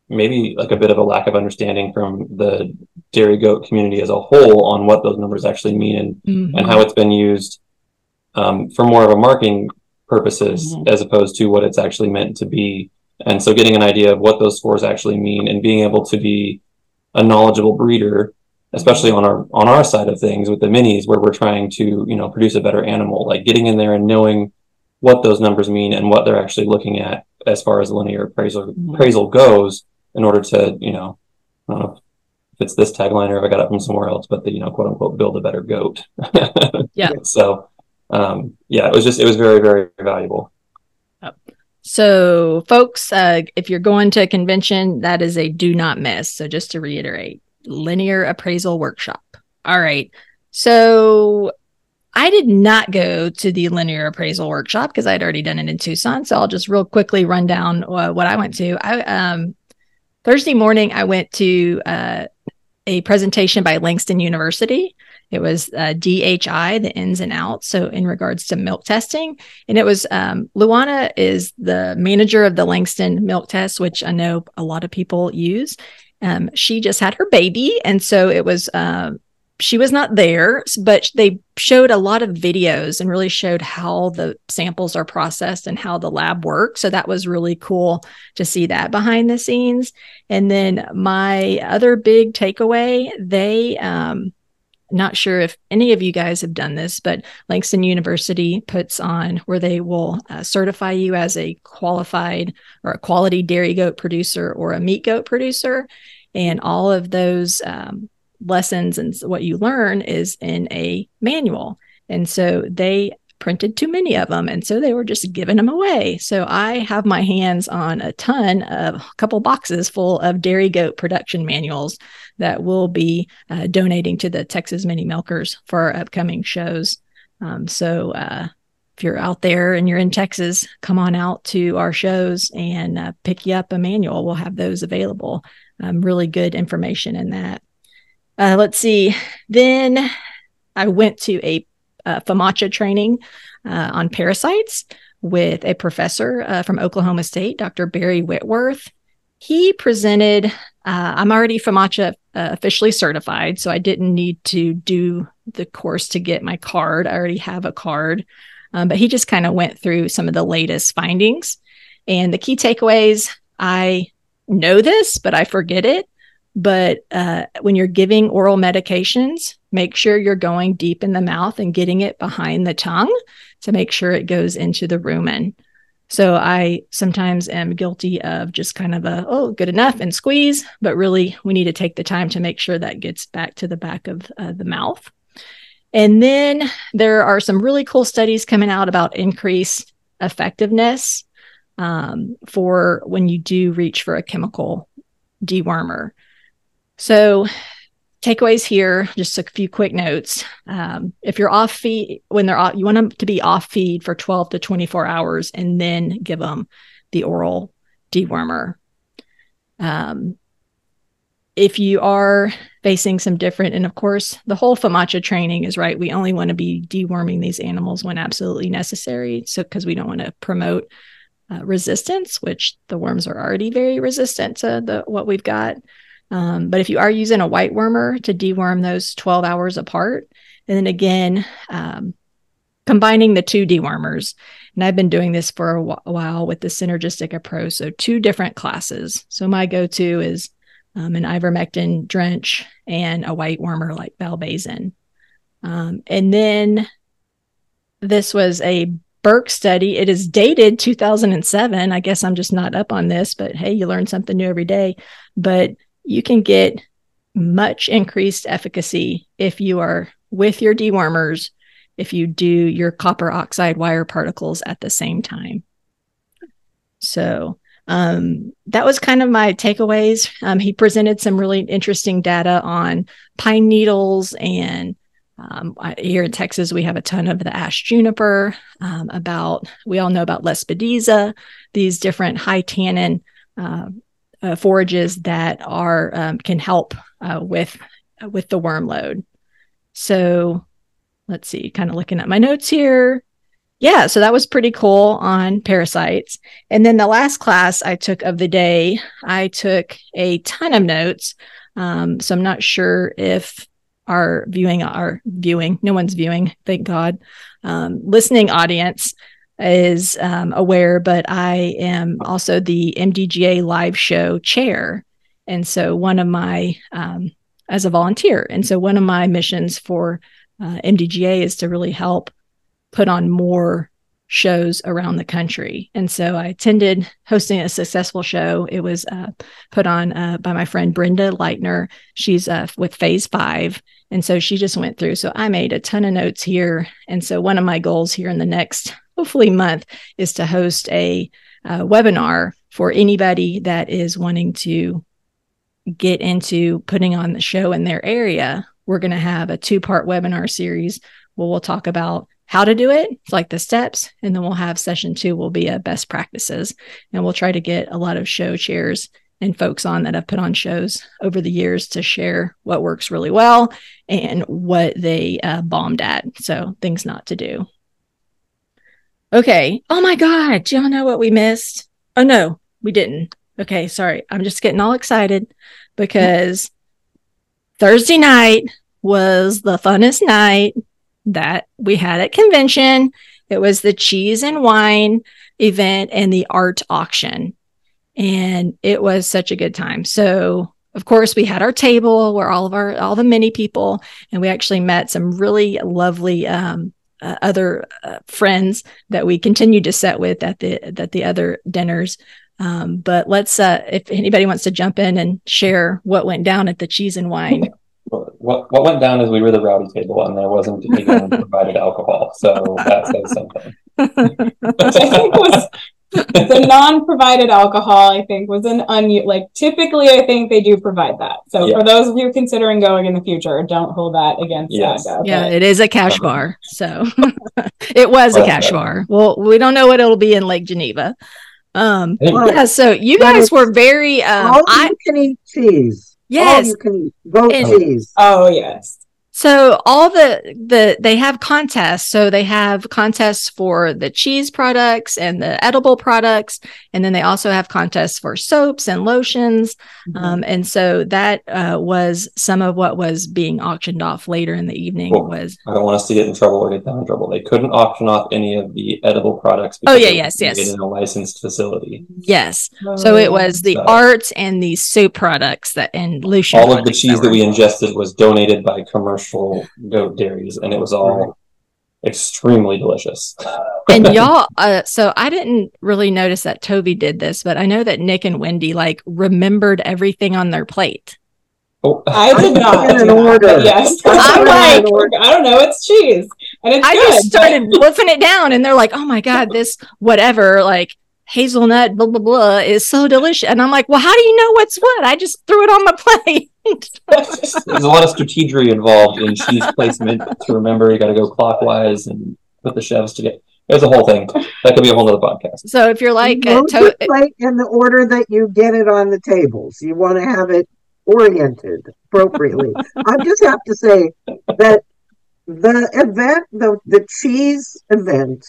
maybe like a bit of a lack of understanding from the dairy goat community as a whole on what those numbers actually mean and mm-hmm. and how it's been used um, for more of a marketing purposes mm-hmm. as opposed to what it's actually meant to be. And so getting an idea of what those scores actually mean and being able to be a knowledgeable breeder, especially on our on our side of things with the minis where we're trying to, you know, produce a better animal, like getting in there and knowing what those numbers mean and what they're actually looking at as far as linear appraisal mm-hmm. appraisal goes in order to, you know, I don't know if it's this tagline or if I got it from somewhere else, but the, you know, quote unquote, build a better goat. yeah. So um, yeah, it was just it was very very valuable. So, folks, uh, if you're going to a convention, that is a do not miss. So, just to reiterate, linear appraisal workshop. All right. So, I did not go to the linear appraisal workshop because I'd already done it in Tucson. So, I'll just real quickly run down uh, what I went to. I um, Thursday morning, I went to uh, a presentation by Langston University it was uh, DHI, the ins and outs. So, in regards to milk testing, and it was um, Luana is the manager of the Langston milk test, which I know a lot of people use. Um, she just had her baby, and so it was. Uh, she was not there, but they showed a lot of videos and really showed how the samples are processed and how the lab works. So that was really cool to see that behind the scenes. And then my other big takeaway, they um, not sure if any of you guys have done this, but Langston University puts on where they will uh, certify you as a qualified or a quality dairy goat producer or a meat goat producer. And all of those um, lessons and what you learn is in a manual. And so they printed too many of them. And so they were just giving them away. So I have my hands on a ton of a couple boxes full of dairy goat production manuals that we'll be uh, donating to the Texas Mini Milkers for our upcoming shows. Um, so uh, if you're out there and you're in Texas, come on out to our shows and uh, pick you up a manual. We'll have those available. Um, really good information in that. Uh, let's see. Then I went to a uh, FAMACHA training uh, on parasites with a professor from Oklahoma State, Dr. Barry Whitworth. He presented, uh, I'm already FAMACHA uh, officially certified, so I didn't need to do the course to get my card. I already have a card, um, but he just kind of went through some of the latest findings and the key takeaways. I know this, but I forget it. But uh, when you're giving oral medications, make sure you're going deep in the mouth and getting it behind the tongue to make sure it goes into the rumen. So I sometimes am guilty of just kind of a, oh, good enough and squeeze, but really we need to take the time to make sure that gets back to the back of uh, the mouth. And then there are some really cool studies coming out about increased effectiveness um, for when you do reach for a chemical dewormer. So takeaways here just a few quick notes. Um, if you're off feed when they're off you want them to be off feed for 12 to 24 hours and then give them the oral dewormer. Um, if you are facing some different and of course the whole FAMACHA training is right we only want to be deworming these animals when absolutely necessary so because we don't want to promote uh, resistance which the worms are already very resistant to the what we've got um, but if you are using a white wormer to deworm those 12 hours apart, and then again, um, combining the two dewormers. And I've been doing this for a, wh- a while with the synergistic approach. So, two different classes. So, my go to is um, an ivermectin drench and a white wormer like valbazen. Um, and then this was a Burke study. It is dated 2007. I guess I'm just not up on this, but hey, you learn something new every day. But you can get much increased efficacy if you are with your dewormers, if you do your copper oxide wire particles at the same time. So um, that was kind of my takeaways. Um, he presented some really interesting data on pine needles and um, here in Texas, we have a ton of the ash juniper. Um, about we all know about Lespedeza, these different high tannin uh, uh, forages that are um, can help uh, with with the worm load. So let's see, kind of looking at my notes here. Yeah, so that was pretty cool on parasites. And then the last class I took of the day, I took a ton of notes. Um, so I'm not sure if our viewing, our viewing, no one's viewing, thank God, um, listening audience is um, aware, but I am also the MDGA live show chair. And so one of my, um, as a volunteer, and so one of my missions for uh, MDGA is to really help put on more shows around the country. And so I attended hosting a successful show. It was uh, put on uh, by my friend Brenda Leitner. She's uh, with Phase Five. And so she just went through. So I made a ton of notes here. And so one of my goals here in the next hopefully month is to host a uh, webinar for anybody that is wanting to get into putting on the show in their area. We're going to have a two part webinar series where we'll talk about how to do it, like the steps, and then we'll have session two will be a best practices, and we'll try to get a lot of show chairs and folks on that have put on shows over the years to share what works really well and what they uh, bombed at. So things not to do. Okay. Oh my God. Do y'all know what we missed? Oh no, we didn't. Okay. Sorry. I'm just getting all excited because Thursday night was the funnest night that we had at convention. It was the cheese and wine event and the art auction. And it was such a good time. So of course we had our table where all of our all the mini people and we actually met some really lovely um, uh, other uh, friends that we continued to set with at the at the other dinners. Um, but let's uh, if anybody wants to jump in and share what went down at the cheese and wine. What what went down is we were the rowdy table and there wasn't anyone provided alcohol, so that says something. Which I think was the non-provided alcohol i think was an un like typically i think they do provide that. So yeah. for those of you considering going in the future don't hold that against yes. Saga, yeah it is a cash bar so it was a cash bar. Well we don't know what it'll be in lake geneva. Um yeah so you guys were very um all I, you can eat cheese. Yes. all you can eat. Goat cheese. Oh yes So all the the they have contests. So they have contests for the cheese products and the edible products, and then they also have contests for soaps and lotions. Mm-hmm. Um, and so that uh, was some of what was being auctioned off later in the evening. Cool. Was I don't want us to get in trouble or get them in trouble. They couldn't auction off any of the edible products. Oh, yeah, yes, yes. In a licensed facility. yes. So it Oh. was the So- art and the soap products that and lotion. All of the cheese that were we ingested was donated by commercial goat dairies, and it was all extremely delicious. and y'all uh so i didn't really notice that Tovee did this but i know that nick and wendy like remembered everything on their plate Oh, I did not. In do an that, order. Yes. I'm like, like- I don't know. It's cheese, and it's i good. just started wolfing it down and they're like oh my god this whatever like hazelnut blah blah blah is so delicious and i'm like well how do you know what's what i just threw it on my plate There's a lot of strategery involved in cheese placement to remember. You got to go clockwise and put the chefs together. There's a whole thing. That could be a whole other podcast. so if you're like you uh, to- plate in the order that you get it on the tables. You want to have it oriented appropriately. I just have to say that the event, the the cheese event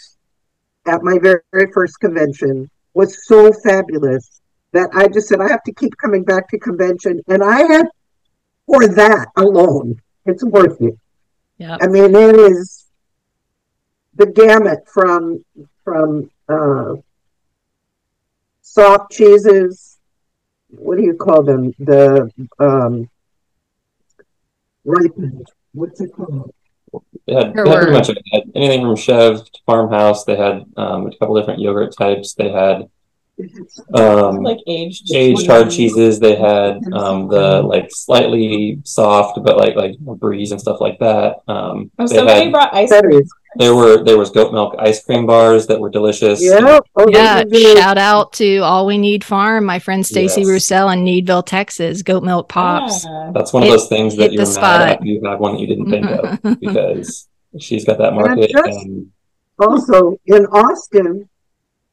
at my very, very first convention was so fabulous that I just said I have to keep coming back to convention, and I had for that alone, it's worth it. yeah I mean, it is the gamut from from uh, soft cheeses. What do you call them? The um, ripened. What's it called? They had, they had pretty much. They had anything from Chev to Farmhouse. They had um, a couple different yogurt types. They had um, like aged aged hard cheeses. They had um, the like slightly soft, but like like bries and stuff like that. Um, Oh, somebody had, brought ice cream. Is. there were there was goat milk ice cream bars that were delicious. Oh, yeah. Oh, yeah shout out to all we need farm my friend stacy Yes. roussel in needville texas goat milk pops Yeah. That's one of Hit- those things that you're the mad spot. at. You have one that you didn't think of because she's got that market. just- And Also in Austin,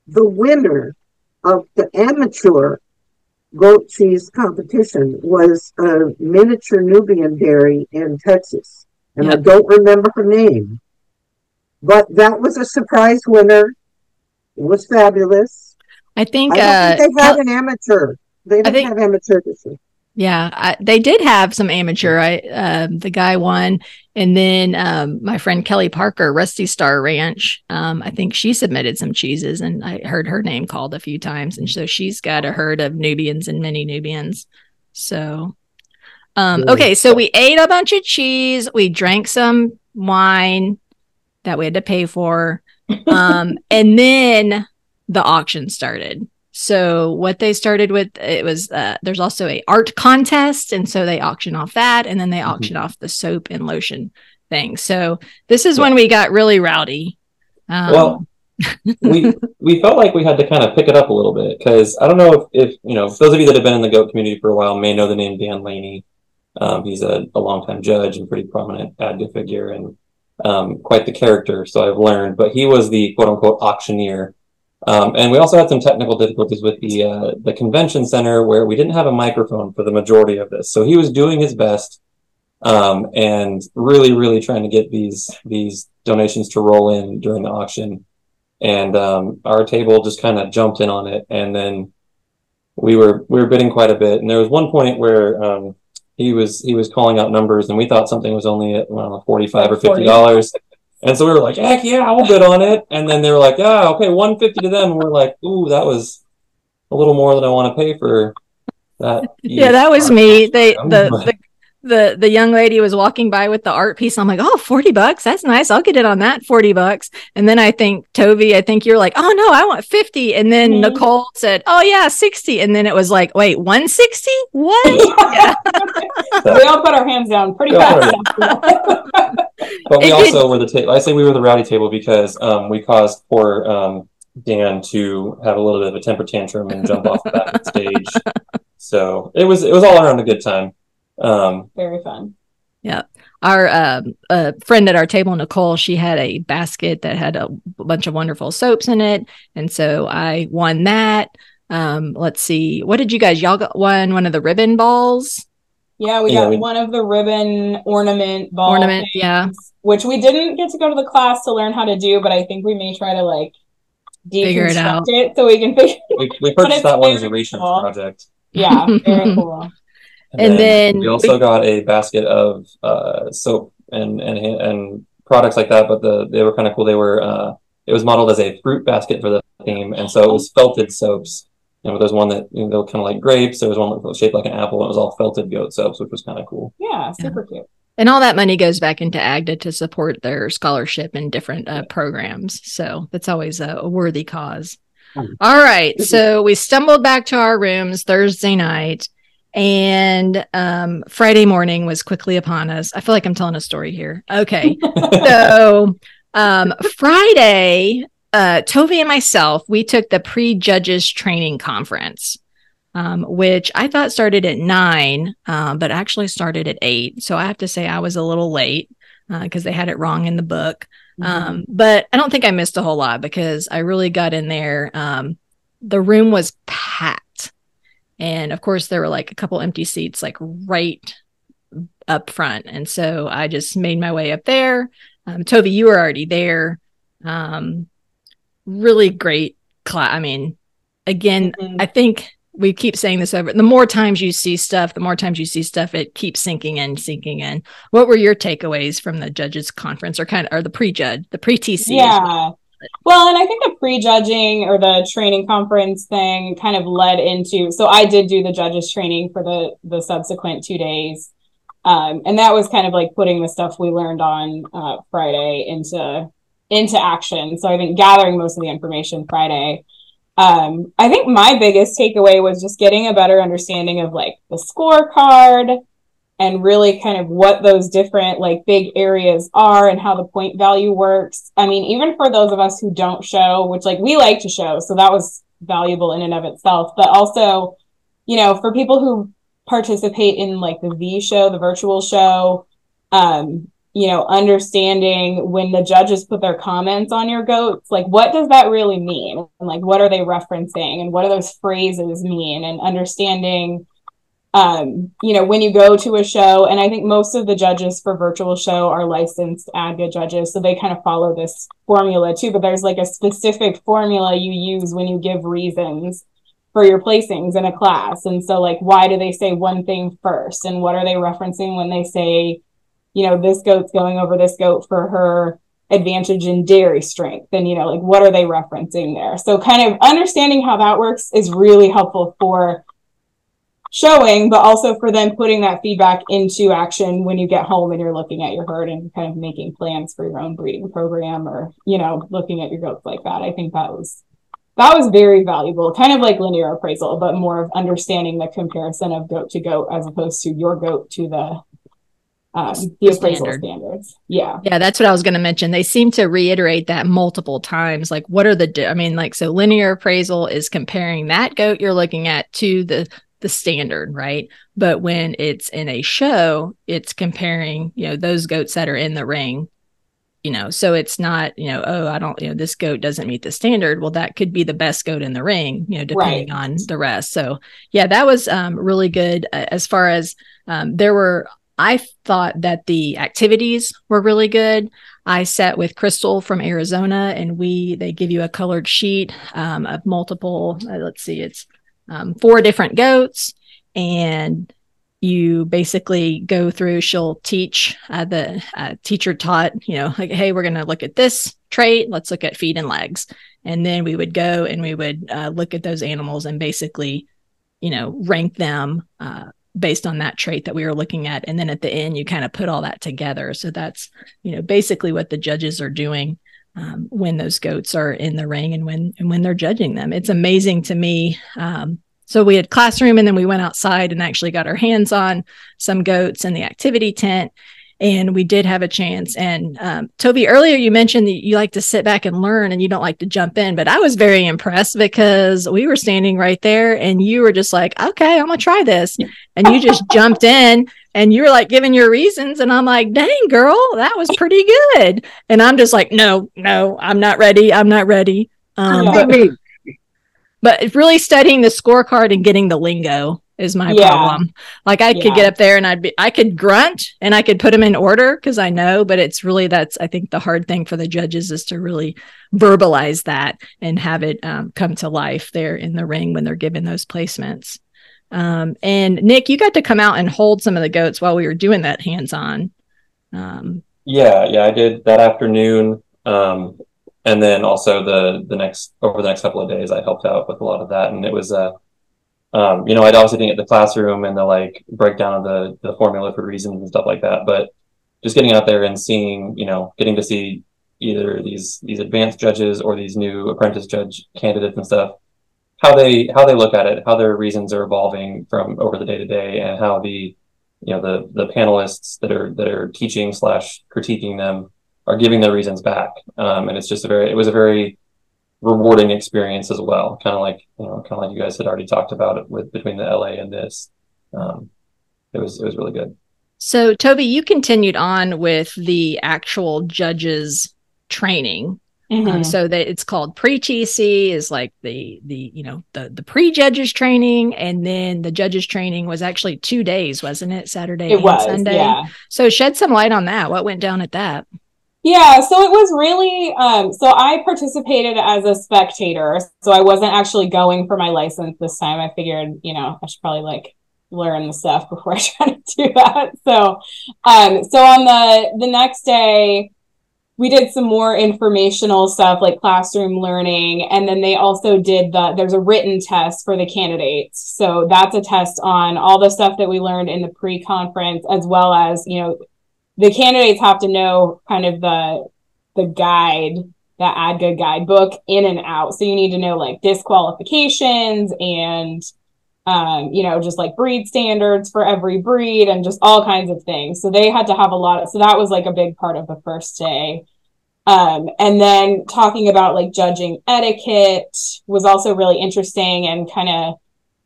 the winner of the amateur goat cheese competition was a miniature Nubian dairy in Texas. And I don't remember her name. But that was a surprise winner. It was fabulous. i think I uh think they had an amateur. They didn't think- have amateur this year. Yeah, I, they did have some amateur. I um, the guy won, and then um, my friend Kelly Parker, Rusty Star Ranch. Um, I think she submitted some cheeses, and I heard her name called a few times, and so she's got a herd of Nubians and mini Nubians. So, um, okay, so we ate a bunch of cheese, we drank some wine that we had to pay for, um, and then the auction started. So what they started with it was uh, there's also a art contest, and so they auction off that, and then they auction off the soap and lotion thing. So this is Yeah. when we got really rowdy. Um, well, we we felt like we had to kind of pick it up a little bit because I don't know if, if you know those of you that have been in the goat community for a while may know the name Dan Laney. Um, he's a, a longtime judge and pretty prominent advocate figure and um, quite the character. So I've learned, but he was the quote unquote auctioneer. Um, and we also had some technical difficulties with the uh, the convention center where we didn't have a microphone for the majority of this. So he was doing his best um, and really, really trying to get these these donations to roll in during the auction and um, our table just kind of jumped in on it and then we were we were bidding quite a bit and there was one point where um, he was he was calling out numbers and we thought something was only at I 45 or 50 dollars. And so we were like heck yeah i'll bid on it. And then they were like yeah okay 150 to them. And we're like ooh that was a little more than i want to pay for that yeah, that was me. They the, the the the young lady was walking by with the art piece. I'm like, oh, 40 bucks. That's nice. I'll get it on that 40 bucks. And then I think Tovee, I think you're like, oh no, I want 50. And then Mhm. Nicole said, oh yeah, 60. And then it was like, wait, 160? What? yeah. we all put our hands down pretty Yeah. fast. after. But we It did- also were the table. I say we were the rowdy table because um, we caused poor um, Dan to have a little bit of a temper tantrum and jump off the back of the stage. So it was it was all around a good time. Um, Very fun. Yeah. Our um, uh, friend at our table, Nicole, she had a basket that had a bunch of wonderful soaps in it, and so I won that. Um, let's see, what did you guys? Y'all got one, one of the ribbon balls. Yeah, we Yeah, got we- one of the ribbon ornament ball Ornament, things, yeah. which we didn't get to go to the class to learn how to do, but I think we may try to like Figure it deconstruct out. it so we can figure. We, we purchased that one as a very research cool. project. Yeah, very cool. And then we also we- got a basket of uh, soap and and and products like that. But the they were kind of cool. They were uh, it was modeled as a fruit basket for the theme, and so it was felted soaps. You know, there's one that you know, they were kind of like grapes. There was one that was shaped like an apple, and it was all felted goat soaps, which was kind of cool. Yeah, super cute. And all that money goes back into AGDA to support their scholarship and different uh, programs. So that's always a, a worthy cause. Mm. All right. So we stumbled back to our rooms Thursday night, and um, Friday morning was quickly upon us. I feel like I'm telling a story here. Okay. so um, Friday, uh, Tovee and myself, we took the pre judges training conference, um, which I thought started at nine, um, but actually started at eight. So I have to say I was a little late because they had it wrong in the book. Um, but I don't think I missed a whole lot because I really got in there. Um, the room was packed. And of course, there were like a couple empty seats, like right up front. And so I just made my way up there. Um, Tovee, you were already there. Um, really great class. I mean, again, Mhm. I think we keep saying this over. The more times you see stuff, the more times you see stuff, it keeps sinking in, sinking in. What were your takeaways from the judges conference, or kind of, or the pre-judge, the pre-TC? Yeah. Well, and I think the pre-judging or the training conference thing kind of led into so I did do the judges training for the the subsequent two days. Um, and that was kind of like putting the stuff we learned on uh, Friday into into action. So I think gathering most of the information Friday. Um, I think my biggest takeaway was just getting a better understanding of like the scorecard and really kind of what those different like big areas are and how the point value works. I mean, even for those of us who don't show, which like we like to show, so that was valuable in and of itself, but also, you know, for people who participate in like the V show, the virtual show, um, you know, understanding when the judges put their comments on your goats, like what does that really mean? And like what are they referencing and what do those phrases mean? And understanding um, you know, when you go to a show, and I think most of the judges for virtual show are licensed ADGA judges, so they kind of follow this formula too. But there's like a specific formula you use when you give reasons for your placings in a class. And so, like, why do they say one thing first? And what are they referencing when they say, you know, this goat's going over this goat for her advantage in dairy strength? And, you know, like, what are they referencing there? So, kind of understanding how that works is really helpful for showing, but also for then putting that feedback into action when you get home and you're looking at your herd and kind of making plans for your own breeding program or, you know, looking at your goats like that. I think that was that was very valuable, kind of like linear appraisal, but more of understanding the comparison of goat to goat as opposed to your goat to the um, the appraisal Standard. standards. Yeah. Yeah, that's what I was going to mention. They seem to reiterate that multiple times. Like, what are the? di- I mean, like, so linear appraisal is comparing that goat you're looking at to the the standard, right? But when it's in a show, it's comparing, you know, those goats that are in the ring. You know, so it's not, you know, oh, I don't, you know, this goat doesn't meet the standard. Well, that could be the best goat in the ring, you know, depending on the rest. So, yeah, that was um, really good uh, as far as um, there were I thought that the activities were really good. I sat with Crystal from Arizona, and we they give you a colored sheet um, of multiple. Uh, let's see, it's um, four different goats, and you basically go through. She'll teach uh, the uh, teacher taught you know like hey we're going to look at this trait. Let's look at feet and legs, and then we would go and we would uh, look at those animals and basically you know rank them. Uh, based on that trait that we were looking at and then at the end you kind of put all that together so that's you know basically what the judges are doing um, when those goats are in the ring and when and when they're judging them. It's amazing to me um, so we had classroom and then we went outside and actually got our hands on some goats in the activity tent and we did have a chance. And um, Tovee earlier you mentioned that you like to sit back and learn and you don't like to jump in but i was very impressed because we were standing right there and you were just like okay i'm gonna try this. And you just jumped in and you were like giving your reasons and i'm like dang girl that was pretty good and i'm just like no no i'm not ready i'm not ready um, but, but really studying the scorecard and getting the lingo is my Yeah. problem. Like I could get up there and I'd be I could grunt and I could put them in order because I know, but it's really that's I think the hard thing for the judges is to really verbalize that and have it um, come to life there in the ring when they're given those placements. Um, and Nick, you got to come out and hold some of the goats while we were doing that hands on. Um, Yeah, yeah, I did that afternoon. Um, and then also the the next over the next couple of days, I helped out with a lot of that, and it was uh, um, you know, I'd obviously been at the classroom and the like breakdown of the the formula for reasons and stuff like that, but just getting out there and seeing, you know, getting to see either these these advanced judges or these new apprentice judge candidates and stuff, how they how they look at it, how their reasons are evolving from over the day to day, and how the you know the the panelists that are that are teaching slash critiquing them are giving their reasons back. Um, and it's just a very it was a very rewarding experience as well kind of like you know kind of like you guys had already talked about it with between the la and this. Um, it was it was really good. So Tovee, you continued on with the actual judges training. Um, Mhm. so that it's called pre-TC is like the the you know the the pre-judges training, and then the judges training was actually two days, wasn't it? Saturday it and was, Sunday. yeah. So shed some light on that. What went down at that? Yeah, so it was really um so I participated as a spectator. So I wasn't actually going for my license this time. I figured, you know, I should probably like learn the stuff before I try to do that. So um so on the the next day we did some more informational stuff like classroom learning and then they also did the there's a written test for the candidates. So that's a test on all the stuff that we learned in the pre-conference as well as, you know, the candidates have to know kind of the the guide the adga guidebook in and out so you need to know like disqualifications and um, you know just like breed standards for every breed and just all kinds of things so they had to have a lot of so that was like a big part of the first day um, and then talking about like judging etiquette was also really interesting and kind of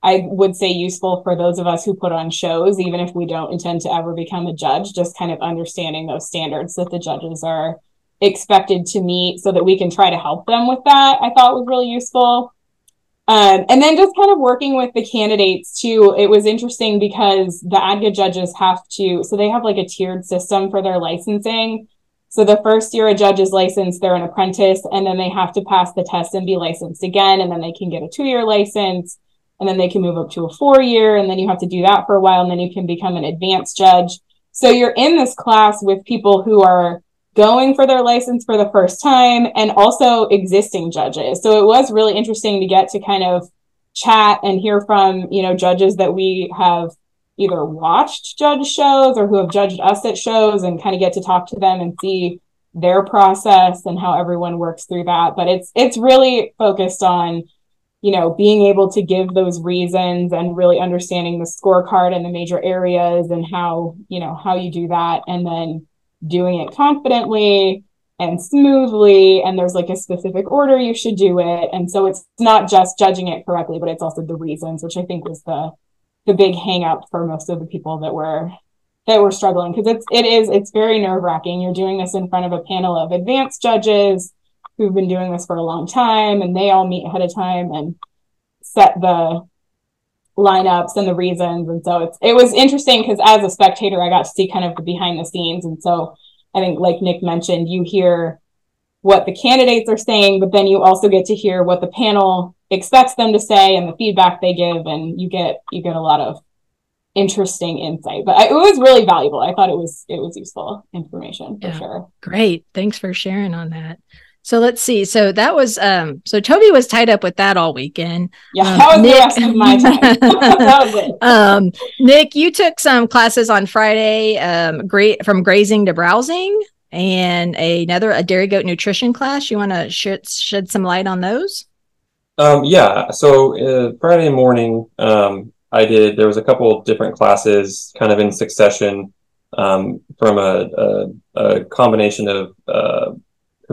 I would say useful for those of us who put on shows, even if we don't intend to ever become a judge, just kind of understanding those standards that the judges are expected to meet so that we can try to help them with that. I thought was really useful. Um, and then just kind of working with the candidates too. It was interesting because the ADGA judges have to, so they have like a tiered system for their licensing. So the first year a judge is licensed, they're an apprentice, and then they have to pass the test and be licensed again, and then they can get a two year license and then they can move up to a four year and then you have to do that for a while and then you can become an advanced judge so you're in this class with people who are going for their license for the first time and also existing judges. So it was really interesting to get to kind of chat and hear from you know judges that we have either watched judge shows or who have judged us at shows and kind of get to talk to them and see their process and how everyone works through that. But it's it's really focused on you know, being able to give those reasons and really understanding the scorecard and the major areas and how, you know, how you do that. And then doing it confidently and smoothly. And there's like a specific order you should do it. And so it's not just judging it correctly, but it's also the reasons, which I think was the the big hang up for most of the people that were that were struggling because it's it is it's very nerve wracking. You're doing this in front of a panel of advanced judges who've been doing this for a long time and they all meet ahead of time and set the lineups and the reasons and so it's it was interesting because as a spectator i got to see kind of the behind the scenes and so i think like nick mentioned you hear what the candidates are saying but then you also get to hear what the panel expects them to say and the feedback they give and you get you get a lot of interesting insight but I, it was really valuable i thought it was it was useful information for Yeah. sure Great. Thanks for sharing on that. So let's see. So that was um so Tovee was tied up with that all weekend. yeah Um, that was Nick- the rest of my time that was it Um Nick, you took some classes on Friday um great from grazing to browsing and another a dairy goat nutrition class. You want to shed shed some light on those? Um, yeah, so uh, Friday morning, um, I did, there was a couple different classes kind of in succession um, from a, a, a combination of uh,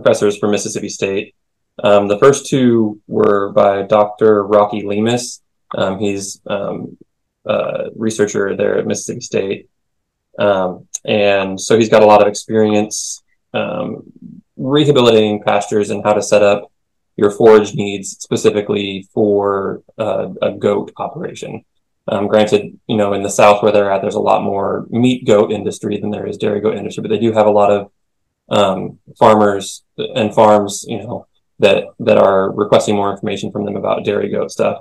professors from Mississippi State. Um, the first two were by Dr. Rocky Lemus. Um, he's um, a researcher there at Mississippi State. Um, and so he's got a lot of experience um, rehabilitating pastures and how to set up your forage needs specifically for uh, a goat operation. Um, granted, you know, in the South where they're at, there's a lot more meat goat industry than there is dairy goat industry, but they do have a lot of um, farmers and farms, you know, that that are requesting more information from them about dairy goat stuff.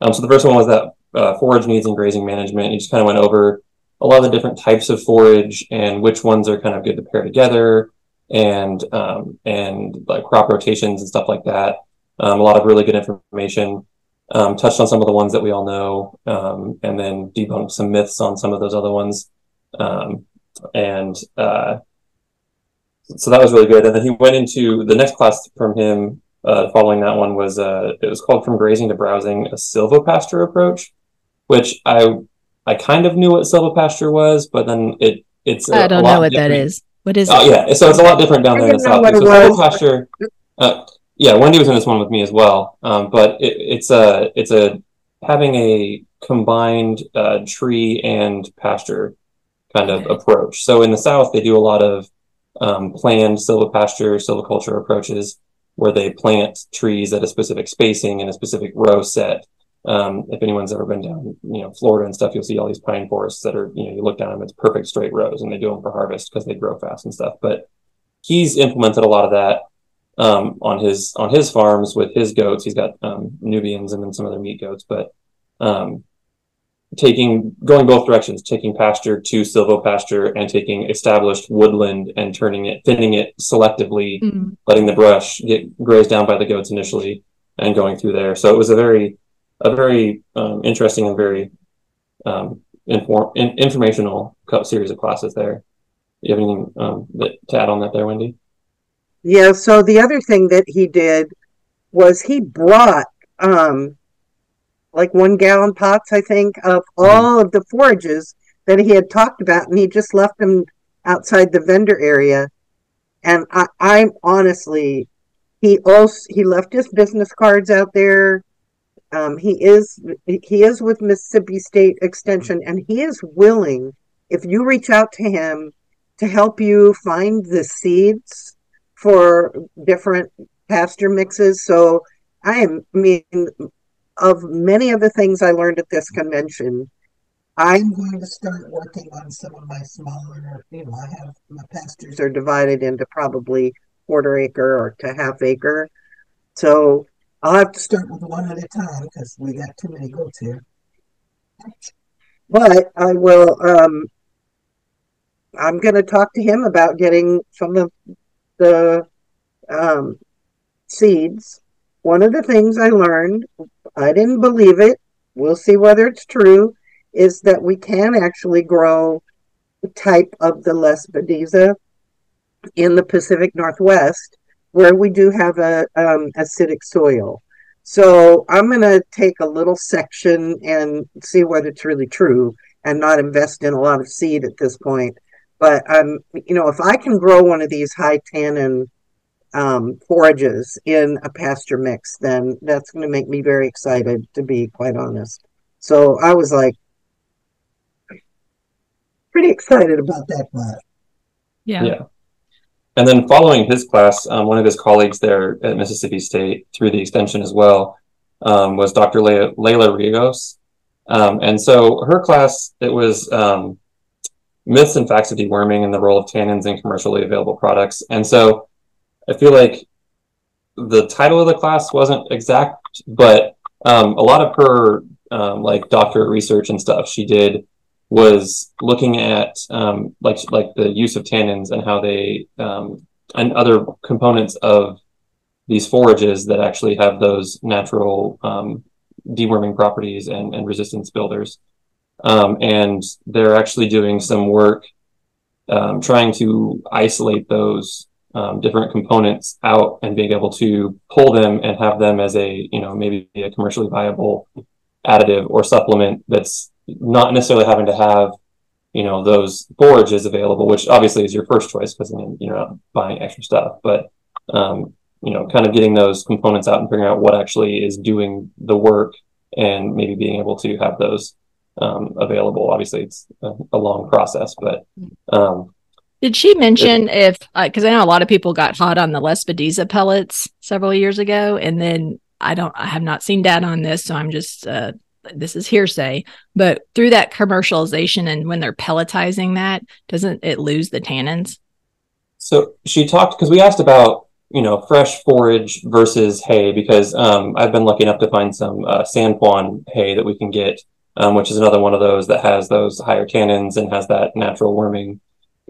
Um, so the first one was that uh, forage needs and grazing management. He just kind of went over a lot of the different types of forage and which ones are kind of good to pair together, and um, and like crop rotations and stuff like that. Um, a lot of really good information. Um, touched on some of the ones that we all know, um, and then debunked some myths on some of those other ones. Um, and uh, so that was really good. And then he went into the next class from him. Uh, following that one was uh, it was called from grazing to browsing, a silvopasture approach, which I I kind of knew what silvopasture was, but then it it's I don't know what different. that is. What is oh, it? yeah, so it's a lot different down there in the south. So silvopasture. Uh, yeah, Wendy was in this one with me as well. Um, but it, it's a it's a having a combined uh, tree and pasture kind of approach. So in the south, they do a lot of um, planned silvopasture, silviculture approaches where they plant trees at a specific spacing in a specific row set. Um, if anyone's ever been down, you know, Florida and stuff, you'll see all these pine forests that are, you know, you look down them, it's perfect straight rows, and they do them for harvest because they grow fast and stuff. But he's implemented a lot of that um, on his on his farms with his goats. He's got um, Nubians and then some other meat goats, but um, taking going both directions, taking pasture to silvopasture and taking established woodland and turning it, thinning it selectively, mm-hmm. letting the brush get grazed down by the goats initially, and going through there. So it was a very a very um, interesting and very um, inform in, informational series of classes there. You have anything um, that, to add on that there, Wendy? Yeah. So the other thing that he did was he brought um, like one gallon pots, I think, of all of the forages that he had talked about, and he just left them outside the vendor area. And I, I'm honestly, he also he left his business cards out there. Um, he is he is with Mississippi State Extension, and he is willing, if you reach out to him, to help you find the seeds for different pasture mixes. So I am, I mean, of many of the things I learned at this convention, I'm going to start working on some of my smaller, you know, I have my pastures are divided into probably quarter acre or to half acre. So I'll have to start with one at a time because we got too many goats here. But I will um I'm gonna talk to him about getting some of the um seeds. One of the things I learned I didn't believe it. We'll see whether it's true. Is that we can actually grow the type of the Lespedeza in the Pacific Northwest, where we do have a um, acidic soil. So I'm going to take a little section and see whether it's really true, and not invest in a lot of seed at this point. But um, you know, if I can grow one of these high tannin um, forages in a pasture mix, then that's going to make me very excited, to be quite honest. So I was like pretty excited about that class. Yeah. Yeah. And then following his class, um, one of his colleagues there at Mississippi State through the extension as well um, was Dr. Le- Leyla Rios. Um, and so her class, it was um, myths and facts of deworming and the role of tannins in commercially available products. And so I feel like the title of the class wasn't exact, but um, a lot of her um, like doctorate research and stuff she did was looking at um, like like the use of tannins and how they um, and other components of these forages that actually have those natural um, deworming properties and, and resistance builders. Um, and they're actually doing some work trying to isolate those um, different components out and being able to pull them and have them as a you know maybe a commercially viable additive or supplement that's not necessarily having to have you know those forages available which obviously is your first choice because then you're not buying extra stuff. But um, you know kind of getting those components out and figuring out what actually is doing the work and maybe being able to have those um, available. Obviously it's a, a long process but um, did she mention if because uh, I know a lot of people got hot on the Lespedeza pellets several years ago, and then I don't, I have not seen data on this, so I'm just uh, this is hearsay, but through that commercialization and when they're pelletizing that, doesn't it lose the tannins? So she talked because we asked about you know fresh forage versus hay because um, I've been lucky enough to find some uh, sainfoin hay that we can get, um, which is another one of those that has those higher tannins and has that natural worming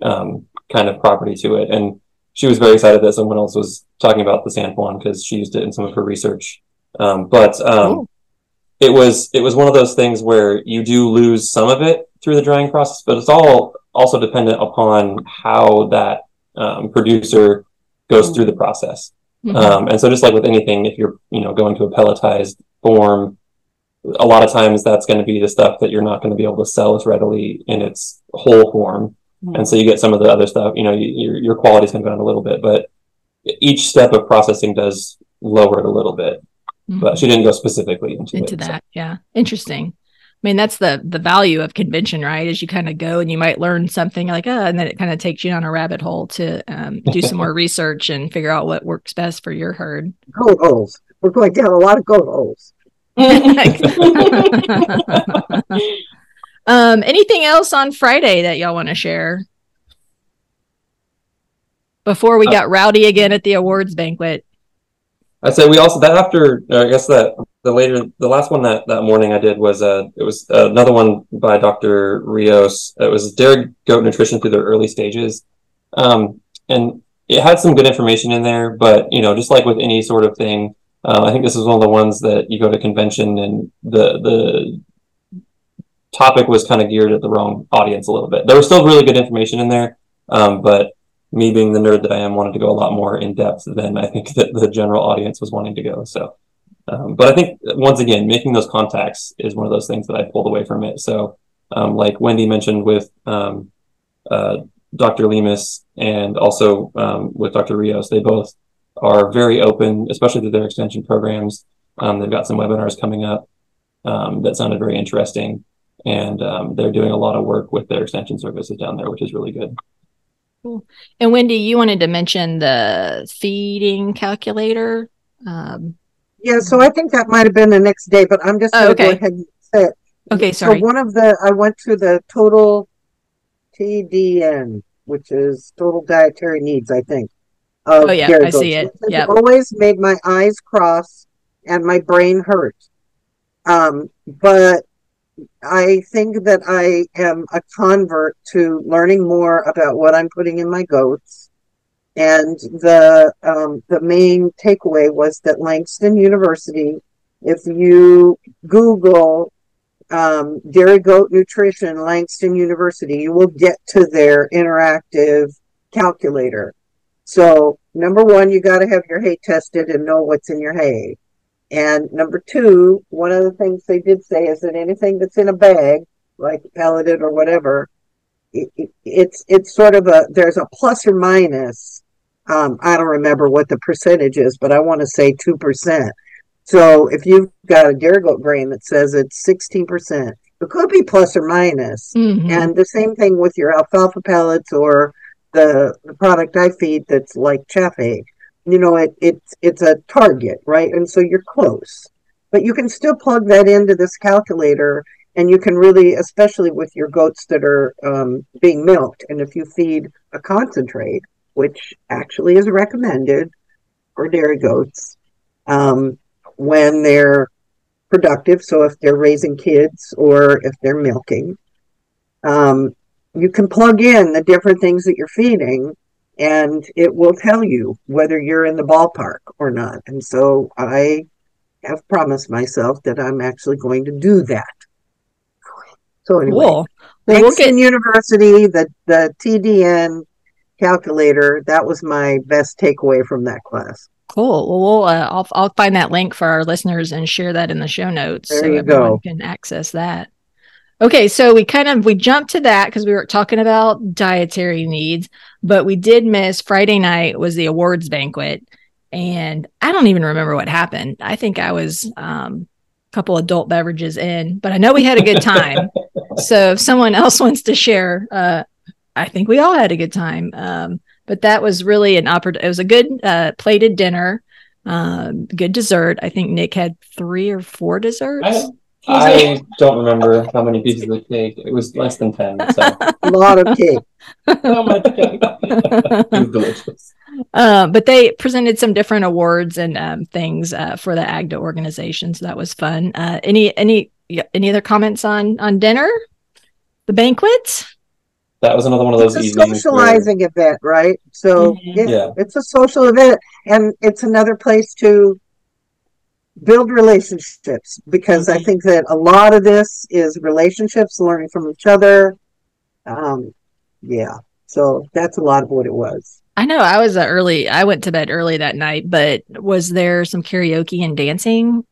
um, kind of property to it. And she was very excited that someone else was talking about the sainfoin because she used it in some of her research. Um, but um, it was it was one of those things where you do lose some of it through the drying process, but it's all also dependent upon how that um, producer goes through the process. Mm-hmm. Um, and so, just like with anything, if you're you know going to a pelletized form, a lot of times that's going to be the stuff that you're not going to be able to sell as readily in its whole form. Mm-hmm. And so you get some of the other stuff. You know, your your quality is going to go down a little bit, but each step of processing does lower it a little bit. Mm-hmm. But she didn't go specifically into, into it, that. So. Yeah, interesting. I mean, that's the the value of convention, right? As you kind of go and you might learn something like, oh, and then it kind of takes you on a rabbit hole to um, do some more research and figure out what works best for your herd. Goat holes. We're going down a lot of goat holes. um, anything else on Friday that y'all want to share? Before we uh, got rowdy again at the awards banquet. I say we also that after I guess that the later the last one that that morning I did was uh it was another one by Dr. Rios. It was dairy goat nutrition through their early stages, um, and it had some good information in there. But you know, just like with any sort of thing, uh, I think this is one of the ones that you go to convention and the the topic was kind of geared at the wrong audience a little bit. There was still really good information in there, um, but me being the nerd that I am, wanted to go a lot more in depth than I think that the general audience was wanting to go. So, um, but I think once again, making those contacts is one of those things that I pulled away from it. So, um, like Wendy mentioned with um, uh, Dr. Lemus and also um, with Dr. Rios, they both are very open, especially to their extension programs. Um, they've got some webinars coming up um, that sounded very interesting, and they're doing a lot of work with their extension services down there, which is really good. Cool. And Wendy, you wanted to mention the feeding calculator. Um, yeah, so I think that might have been the next day, but I'm just going to oh, okay. go ahead and say it. Okay, sorry. So one of the, I went to the total TDN, which is total dietary needs, I think. oh yeah, I see it. Yeah, always made my eyes cross and my brain hurt. Um, but I think that I am a convert to learning more about what I'm putting in my goats. And the um, the main takeaway was that Langston University, if you Google um, dairy goat nutrition, Langston University, you will get to their interactive calculator. So number one, you got to have your hay tested and know what's in your hay. And number two, one of the things they did say is that anything that's in a bag, like pelleted or whatever, it, it, it's it's sort of a there's a plus or minus. Um, I don't remember what the percentage is, but I want to say two percent. So if you've got a dairy goat grain that says it's sixteen percent, it could be plus or minus. Mm-hmm. And the same thing with your alfalfa pellets or the, the product I feed that's like chaff hay you know it, it's it's a target right? And so you're close. But you can still plug that into this calculator and you can really especially with your goats that are um, being milked and if you feed a concentrate which actually is recommended for dairy goats um, when they're productive so if they're raising kids or if they're milking um, you can plug in the different things that you're feeding and it will tell you whether you're in the ballpark or not. And so I have promised myself that I'm actually going to do that. So anyway, cool. well, we'll get... University, the the TDN calculator, that was my best takeaway from that class. Cool. Well, we'll uh, I'll I'll find that link for our listeners and share that in the show notes there so everyone go. can access that. Okay, so we kind of we jumped to that because we were talking about dietary needs, but we did miss Friday night was the awards banquet, and I don't even remember what happened. I think I was um, a couple adult beverages in, but I know we had a good time. so if someone else wants to share, uh, I think we all had a good time. Um, but that was really an opportunity. It was a good uh, plated dinner, um, good dessert. I think Nick had three or four desserts I don't remember how many pieces of cake. It was less than 10, so A lot of cake. so much cake. it was delicious. Uh, but they presented some different awards and um, things uh, for the AGDA organization, so that was fun. Uh, any any any other comments on on dinner, the banquet? That was another one of those It's a evenings. where- socializing event, right? So Mhm. it- Yeah. it's a social event and it's another place to build relationships because I think that a lot of this is relationships, learning from each other. Um, yeah. So that's a lot of what it was. I know I was early. I went to bed early that night, but was there some karaoke and dancing?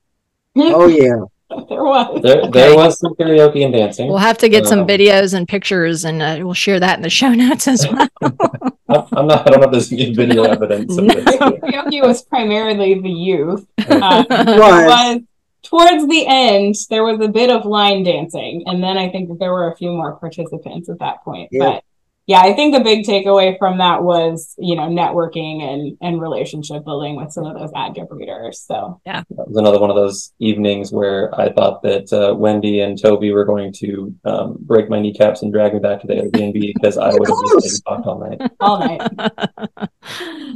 Oh yeah. there was. There, there was some karaoke and dancing. We'll have to get some Um, videos and pictures, and uh, we'll share that in the show notes as well. I'm I'm not. I don't have this video evidence of this. Karaoke was primarily the youth. Uh, Was. was towards the end there was a bit of line dancing and then i think there were a few more participants at that point Yeah. but yeah i think the big takeaway from that was you know networking and and relationship building with some of those ad breeders so yeah. That was another one of those evenings where I thought that uh, Wendy and Tovee were going to um, break my kneecaps and drag me back to the Airbnb because I would have just Close. talked all night. all night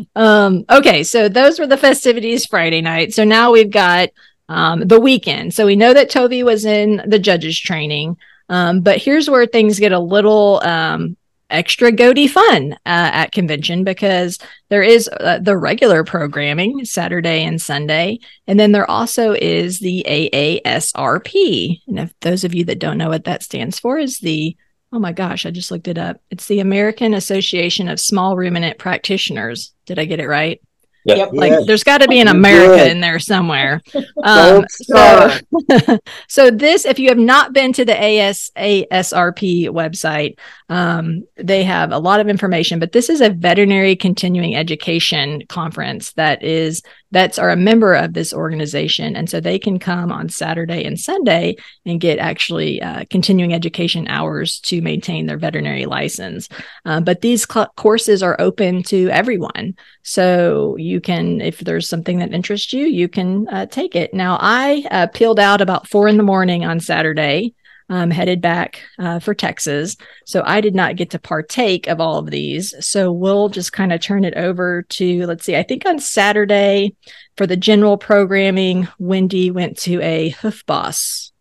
um, okay, so those were the festivities Friday night. So now we've got um, the weekend. So we know that Tovee was in the judges training, um, but here's where things get a little um, extra goatee fun uh, at convention because there is uh, the regular programming Saturday and Sunday, and then there also is the AASRP. And if those of you that don't know what that stands for, is the Oh my gosh, I just looked it up. It's the American Association of Small Ruminant Practitioners. Did I get it right? Yep. Yep. Like Yes. there's got to be an America did. in there somewhere. Um, so, so this, if you have not been to the ASASRP website, um, they have a lot of information. But this is a veterinary continuing education conference that is that's are a member of this organization, and so they can come on Saturday and Sunday and get actually uh, continuing education hours to maintain their veterinary license. Uh, but these cl- courses are open to everyone. So you can, if there's something that interests you, you can uh, take it. Now, I uh, peeled out about four in the morning on Saturday, um, headed back uh, for Texas. So I did not get to partake of all of these. So we'll just kind of turn it over to, let's see, I think on Saturday for the general programming, Wendy went to a Hoof Boss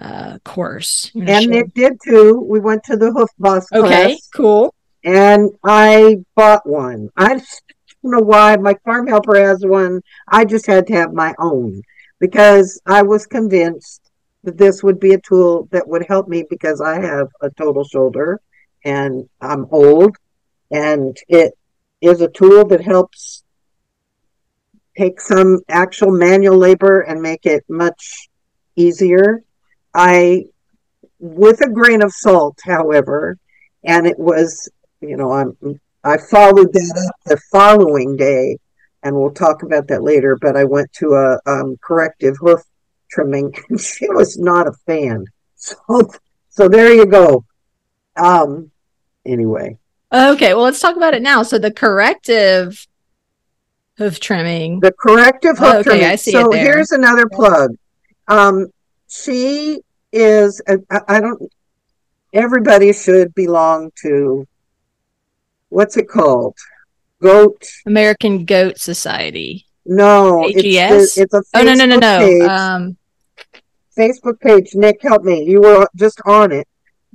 uh, course. You And share? Nick did too. We went to the Hoof Boss okay, class cool. and I bought one. I don't know why. My farm helper has one. I just had to have my own because I was convinced that this would be a tool that would help me because I have a total shoulder and I'm old and it is a tool that helps take some actual manual labor and make it much easier. I, with a grain of salt, however, and it was, you know, I'm, I followed that up the following day, and we'll talk about that later. But I went to a um, corrective hoof trimming, and she was not a fan. So, so there you go. Um, anyway, Okay, well, let's talk about it now. So the corrective hoof trimming. the corrective hoof Oh, okay, trimming. I see so here's another plug. Um, she is. I, I don't. Everybody should belong to. What's it called? Goat. American Goat Society. No, AGS? it's the, it's a Oh no no no no. Um, Facebook page. Nick, help me. You were just on it.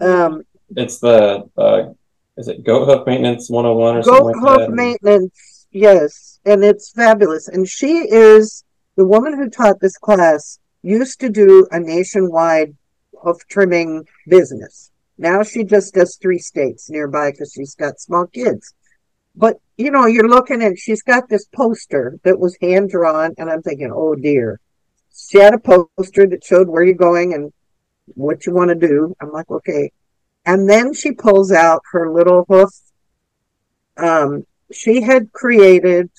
Um, It's the uh, is it goat hoof maintenance 101 or goat something like hoof that? maintenance. Yes, and it's fabulous. And she is the woman who taught this class. Used to do a nationwide hoof trimming business. Now she just does three states nearby because she's got small kids. But you know, you're looking and she's got this poster that was hand drawn, and I'm thinking, oh dear. She had a poster that showed where you're going and what you want to do. I'm like, okay. And then she pulls out her little hoof. Um, she had created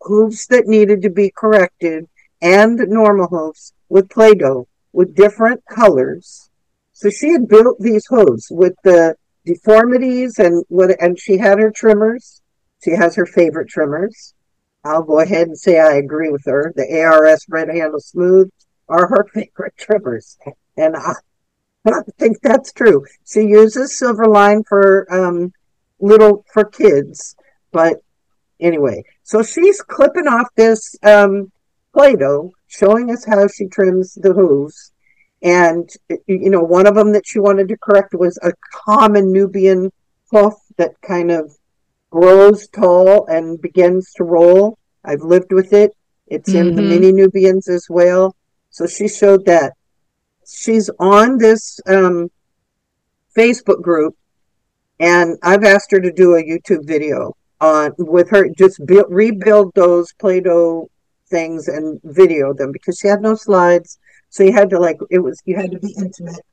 hooves that needed to be corrected and normal hooves with Play-Doh with different colors. So she had built these hooves with the deformities and what, and she had her trimmers. She has her favorite trimmers. I'll go ahead and say I agree with her. The ARS Red Handle Smooth are her favorite trimmers. and I, I think that's true. She uses Silverline for um, little for kids, but anyway, so she's clipping off this um, Play-Doh, showing us how she trims the hooves. And, you know, one of them that she wanted to correct was a common Nubian hoof that kind of grows tall and begins to roll. I've lived with it. It's mm-hmm. in the mm-hmm. mini Nubians as well. So she showed that. She's on this um, Facebook group, and I've asked her to do a YouTube video on with her, just build, rebuild those Play-Doh things and video them because she had no slides. So you had to like it was you had to be intimate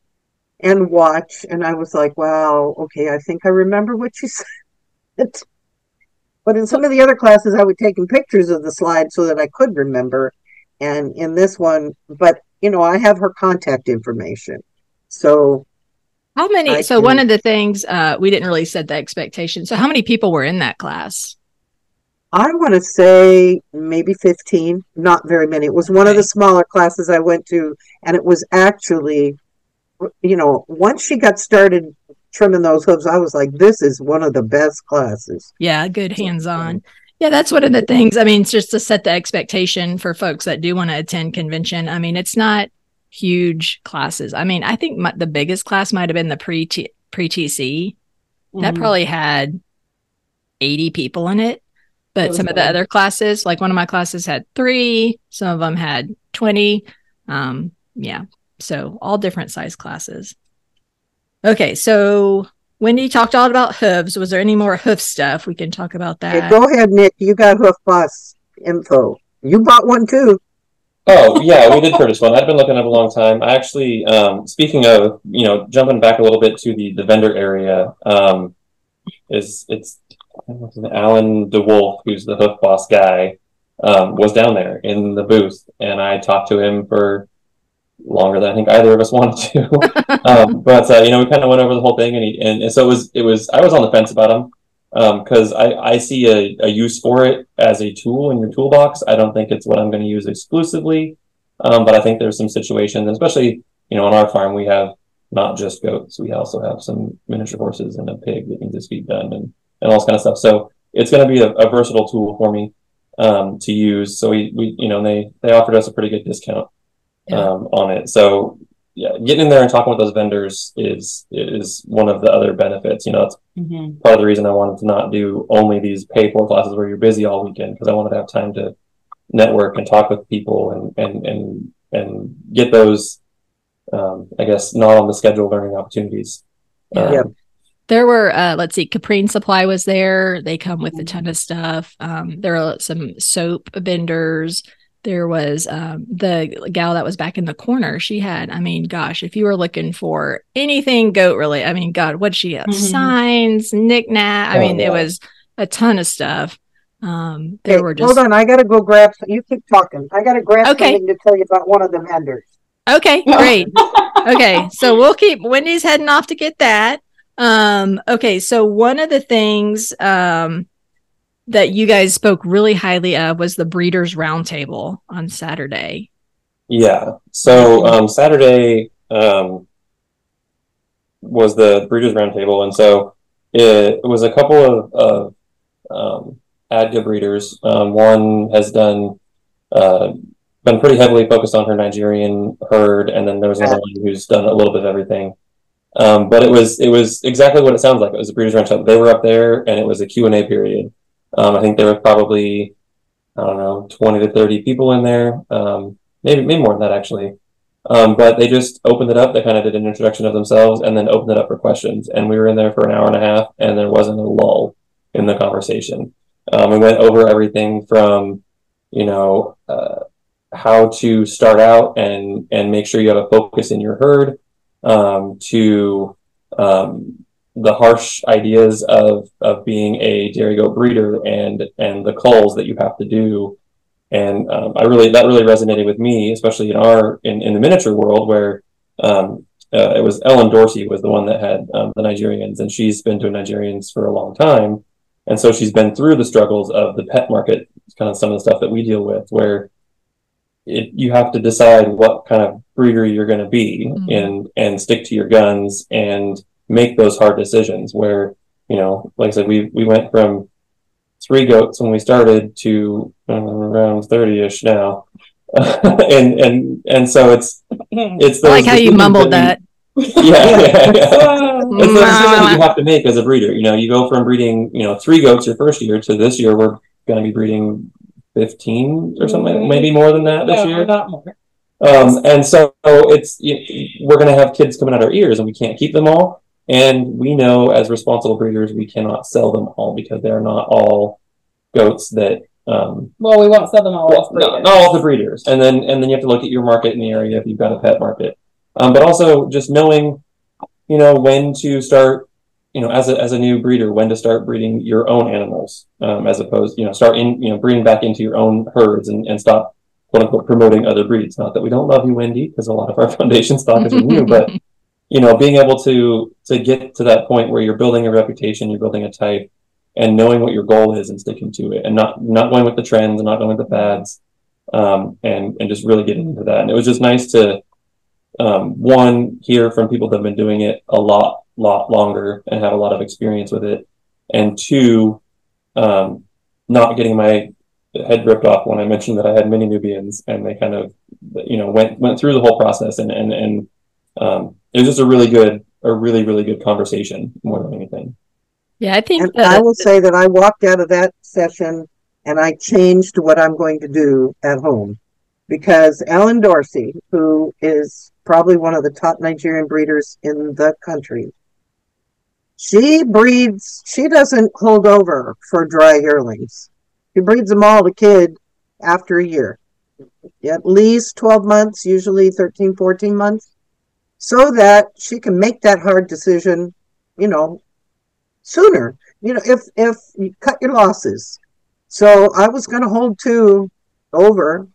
and watch. And I was like, wow, okay, I think I remember what she said. But in some of the other classes, I would taking pictures of the slide so that I could remember. And in this one, but you know, I have her contact information. So how many? I so can, one of the things uh, we didn't really set the expectation. So how many people were in that class? I want to say maybe 15, not very many. It was one okay. of the smaller classes I went to, and it was actually, you know, once she got started trimming those hooves, I was like, this is one of the best classes. Yeah, good hands on. Yeah, that's one of the things. I mean, it's just to set the expectation for folks that do want to attend convention. I mean, it's not huge classes. I mean, I think my, the biggest class might have been the pre pre TC. Mm-hmm. That probably had 80 people in it. But some of the other classes, like one of my classes had three, some of them had 20. Um, yeah. So all different size classes. Okay, so Wendy talked all about hooves. Was there any more hoof stuff? We can talk about that. go ahead, Nick. You got hoof boss info. You bought one too. Oh yeah, we did purchase one. I've been looking at a long time. I actually, um, speaking of, you know, jumping back a little bit to the the vendor area, um, is it's Alan DeWolf, who's the hoof boss guy, um, was down there in the booth, and I talked to him for longer than I think either of us wanted to. um, but uh, you know, we kind of went over the whole thing, and, he, and, and so it was it was I was on the fence about him because um, I I see a, a use for it as a tool in your toolbox. I don't think it's what I'm going to use exclusively, um, but I think there's some situations, especially you know on our farm we have not just goats, we also have some miniature horses and a pig that needs his feet done and and all this kind of stuff. So it's going to be a, a versatile tool for me um, to use. So we, we, you know, they, they offered us a pretty good discount yeah. um, on it. So yeah, getting in there and talking with those vendors is is one of the other benefits. You know, it's mm-hmm. part of the reason I wanted to not do only these pay for classes where you're busy all weekend because I wanted to have time to network and talk with people and and and and get those, um, I guess, not on the schedule learning opportunities. Um, yeah. There were, uh, let's see, Caprine Supply was there. They come with a ton of stuff. Um, there are some soap vendors there was um, the gal that was back in the corner. She had, I mean, gosh, if you were looking for anything goat related, I mean, God, what she have? Mm-hmm. Signs, knickknack. I oh, mean, yeah. it was a ton of stuff. Um, there hey, were just hold on. I got to go grab. You keep talking. I got to grab okay. something to tell you about one of the vendors. Okay, great. okay, so we'll keep. Wendy's heading off to get that. Um, okay, so one of the things um, that you guys spoke really highly of was the Breeders Roundtable on Saturday. Yeah. So um, Saturday um, was the Breeders Roundtable, and so it, it, was a couple of, of um, ADGA breeders. Um, one has done uh, been pretty heavily focused on her Nigerian herd, and then there was another one who's done a little bit of everything. Um, but it was it was exactly what it sounds like. It was a breeders roundtable. They were up there, and it was a Q and A period. Um, I think there was probably, I don't know, 20 to 30 people in there. Um, maybe, maybe more than that actually. Um, but they just opened it up. They kind of did an introduction of themselves and then opened it up for questions. And we were in there for an hour and a half and there wasn't a lull in the conversation. Um, we went over everything from, you know, uh, how to start out and, and make sure you have a focus in your herd, um, to, um, the harsh ideas of of being a dairy goat breeder and and the culls that you have to do. And um, I really that really resonated with me especially in our in, in the miniature world where um, uh, it was Ellen Dorsey was the one that had um, the Nigerians and she's been doing Nigerians for a long time. And so she's been through the struggles of the pet market kind of some of the stuff that we deal with where it, you have to decide what kind of breeder you're going to be Mhm. and and stick to your guns. And make those hard decisions where you know like i said we we went from three goats when we started to uh, around 30ish now and and and so it's it's I like how you mumbled we- that. yeah, yeah, yeah. It's the decision that you have to make as a breeder. You know, you go from breeding, you know, three goats your first year to this year we're going to be breeding fifteen or something, Mhm. maybe more than that this no, year. not more. Um, and so it's you, we're going to have kids coming out our ears, and we can't keep them all. And we know as responsible breeders, we cannot sell them all because they're not all goats that. Um, Well, we won't sell them all well, not, not all the breeders, and then and then you have to look at your market in the area if you've got a pet market, um, but also just knowing, you know, when to start, you know, as a as a new breeder, when to start breeding your own animals, um, as opposed, you know, start in, you know, breeding back into your own herds and and stop quote unquote promoting other breeds. Not that we don't love you, Wendy, because a lot of our foundation stock is from you, but you know, being able to to get to that point where you're building a reputation, you're building a type, and knowing what your goal is and sticking to it, and not not going with the trends and not going with the fads, um, and and just really getting into that. And it was just nice to um, one hear from people that have been doing it a lot lot longer and have a lot of experience with it, and two, um, not getting my head ripped off when I mentioned that I had many Nubians, and they kind of you know went went through the whole process and and and um, it was just a really good a really really good conversation more than anything. Yeah, I think that I will say that I walked out of that session and I changed what I'm going to do at home. Because Ellen Dorsey, who is probably one of the top Nigerian breeders in the country, she breeds, she doesn't hold over for dry yearlings. She breeds them all to kid after a year. At least 12 months, usually 13, 14 months, so that she can make that hard decision, you know, sooner. You know, if if you cut your losses. So I was going to hold two over,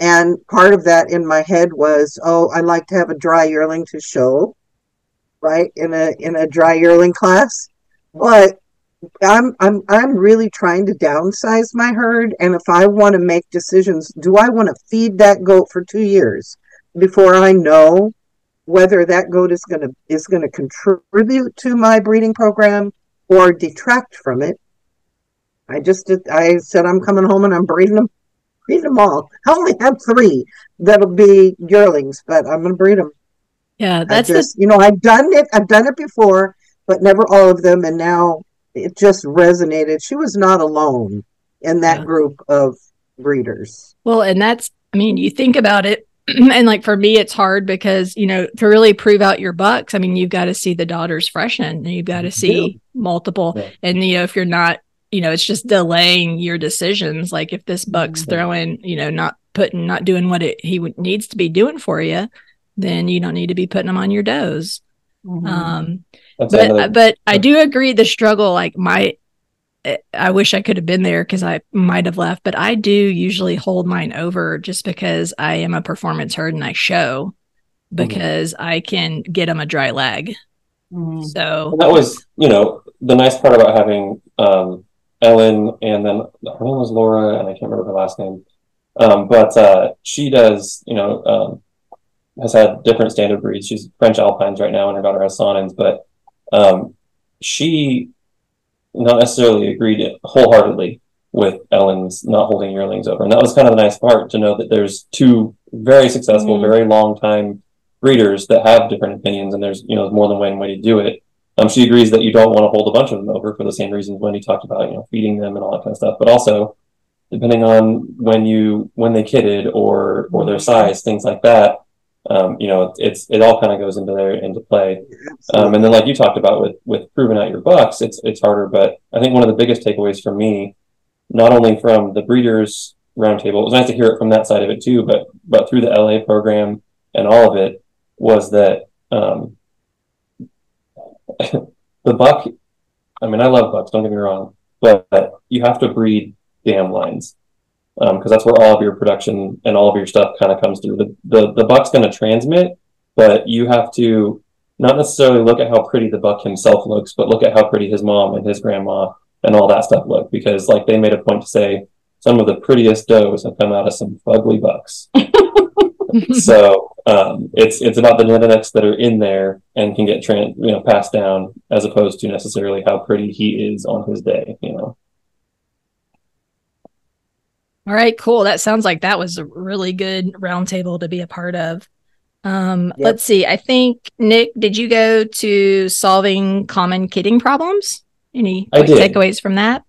and part of that in my head was, oh, I like to have a dry yearling to show, right in a in a dry yearling class, but. I'm I'm I'm really trying to downsize my herd and if I want to make decisions do I want to feed that goat for 2 years before I know whether that goat is going to is going to contribute to my breeding program or detract from it. I just did, I said I'm coming home and I'm breeding them, breeding them all. I only have three that'll be yearlings, but I'm going to breed them. yeah, I that's the just, you know, I've done it. I've done it before, but never all of them, and now it just resonated. She was not alone in that Yeah. group of breeders. Well, and that's, I mean, you think about it, and like for me, it's hard because, you know, to really prove out your bucks, I mean, you've got to see the daughters freshen and you've got to see multiple. Yeah. And, you know, if you're not, you know, it's just delaying your decisions. Like if this buck's Mhm. throwing, you know, not putting, not doing what it, he needs to be doing for you, then you don't need to be putting them on your does. Mhm. Um, That's but another- but I do agree the struggle like my I wish I could have been there because I might have left, but I do usually hold mine over just because I am a performance herd and I show because I can get them a dry leg. Mhm. So And that was, you know, the nice part about having um, Ellen and then her name was Laura, and I can't remember her last name. Um, but uh, she does, you know, um, has had different standard breeds. She's French Alpines right now, and her daughter has Saanens. But um, she not necessarily agreed wholeheartedly with Ellen's not holding yearlings over, and that was kind of the nice part to know that there's two very successful, Mhm. very long time breeders that have different opinions, and there's you know more than one way to do it. Um, she agrees that you don't want to hold a bunch of them over for the same reasons Wendy talked about, you know, feeding them and all that kind of stuff. But also, depending on when you when they kidded or or their size, things like that, um, you know, it's it all kind of goes into there into play. Um, and then, like you talked about with with proving out your bucks, it's it's harder. But I think one of the biggest takeaways for me, not only from the breeders roundtable, it was nice to hear it from that side of it too, but but through the LA program and all of it, was that um, the buck. I mean, I love bucks. Don't get me wrong, but you have to breed dam lines because that's where all of your production and all of your stuff kind of comes through. The the, the buck's going to transmit, but you have to not necessarily look at how pretty the buck himself looks, but look at how pretty his mom and his grandma and all that stuff look. Because like they made a point to say, some of the prettiest does have come out of some fugly bucks. so um, it's it's about the genetics that are in there and can get trans, you know passed down as opposed to necessarily how pretty he is on his day. You know. All right, cool. That sounds like that was a really good roundtable to be a part of. Um, yep. Let's see. I think Nick, did you go to solving common kidding problems? Any takeaways from that?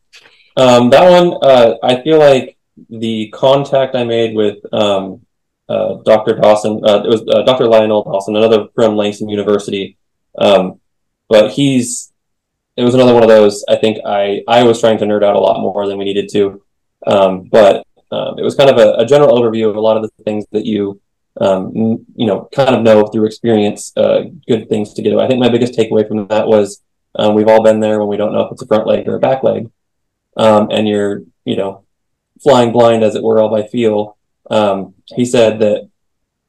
Um, that one, uh, I feel like the contact I made with um, uh, Dr. Dawson, uh, it was uh, Dr. Lionel Dawson, another from Langston University. Um, but he's, it was another one of those. I think I I was trying to nerd out a lot more than we needed to. Um, but um, it was kind of a, a, general overview of a lot of the things that you um, you know kind of know through experience. Uh, good things to get away. I think my biggest takeaway from that was um, we've all been there when we don't know if it's a front leg or a back leg, um, and you're you know flying blind as it were all by feel. Um, he said that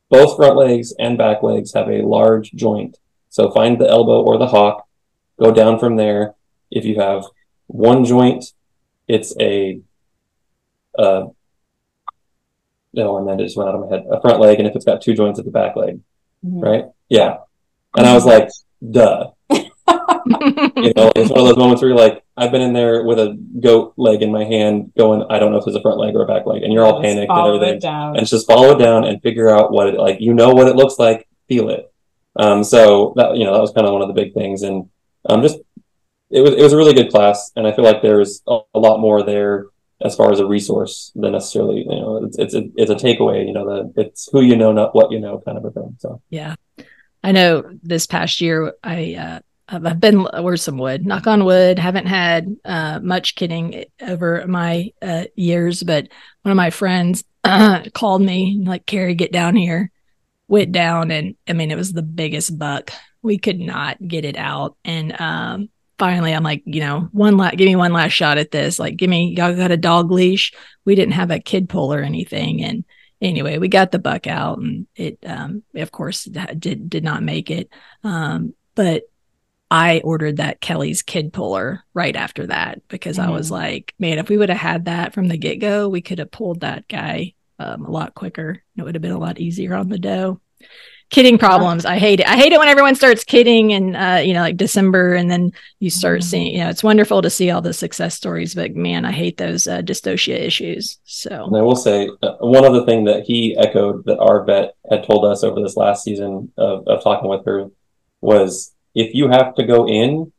both front legs and back legs have a large joint. So find the elbow or the hock, go down from there. If you have one joint, it's a uh, no, and then it just went out of my head. A front leg, and if it's got two joints, at the back leg, mm-hmm. right? Yeah. And I was like, duh. you know, it's one of those moments where you're like, I've been in there with a goat leg in my hand, going, I don't know if it's a front leg or a back leg, and you're all just panicked and everything. And it's just follow it down and figure out what it like. You know what it looks like, feel it. Um, so that you know that was kind of one of the big things, and um, just it was it was a really good class, and I feel like there's a, a lot more there as far as a resource than necessarily you know it's it's a, it's a takeaway you know that it's who you know not what you know kind of a thing so. Yeah. I know this past year i uh I've been where's some wood knock on wood haven't had uh, much kidding over my uh, years but one of my friends called me like Carrie get down here. Went down and I mean it was the biggest buck. We could not get it out. And um finally I'm like, you know, one last give me one last shot at this. Like, give me y'all got a dog leash. We didn't have a kid pull or anything. And anyway, we got the buck out and it um of course did did not make it. Um, but I ordered that Kelly's kid puller right after that because mm-hmm. I was mm-hmm. like, man, if we would have had that from the get go, we could have pulled that guy um, a lot quicker. It would have been a lot easier on the doe kidding problems. I hate it. I hate it when everyone starts kidding and uh, you know, like December, and then you start mm-hmm. seeing. You know, it's wonderful to see all the success stories, but man, I hate those uh, dystocia issues. So, and I will say uh, one other thing that he echoed that our vet had told us over this last season of, of talking with her was, if you have to go in,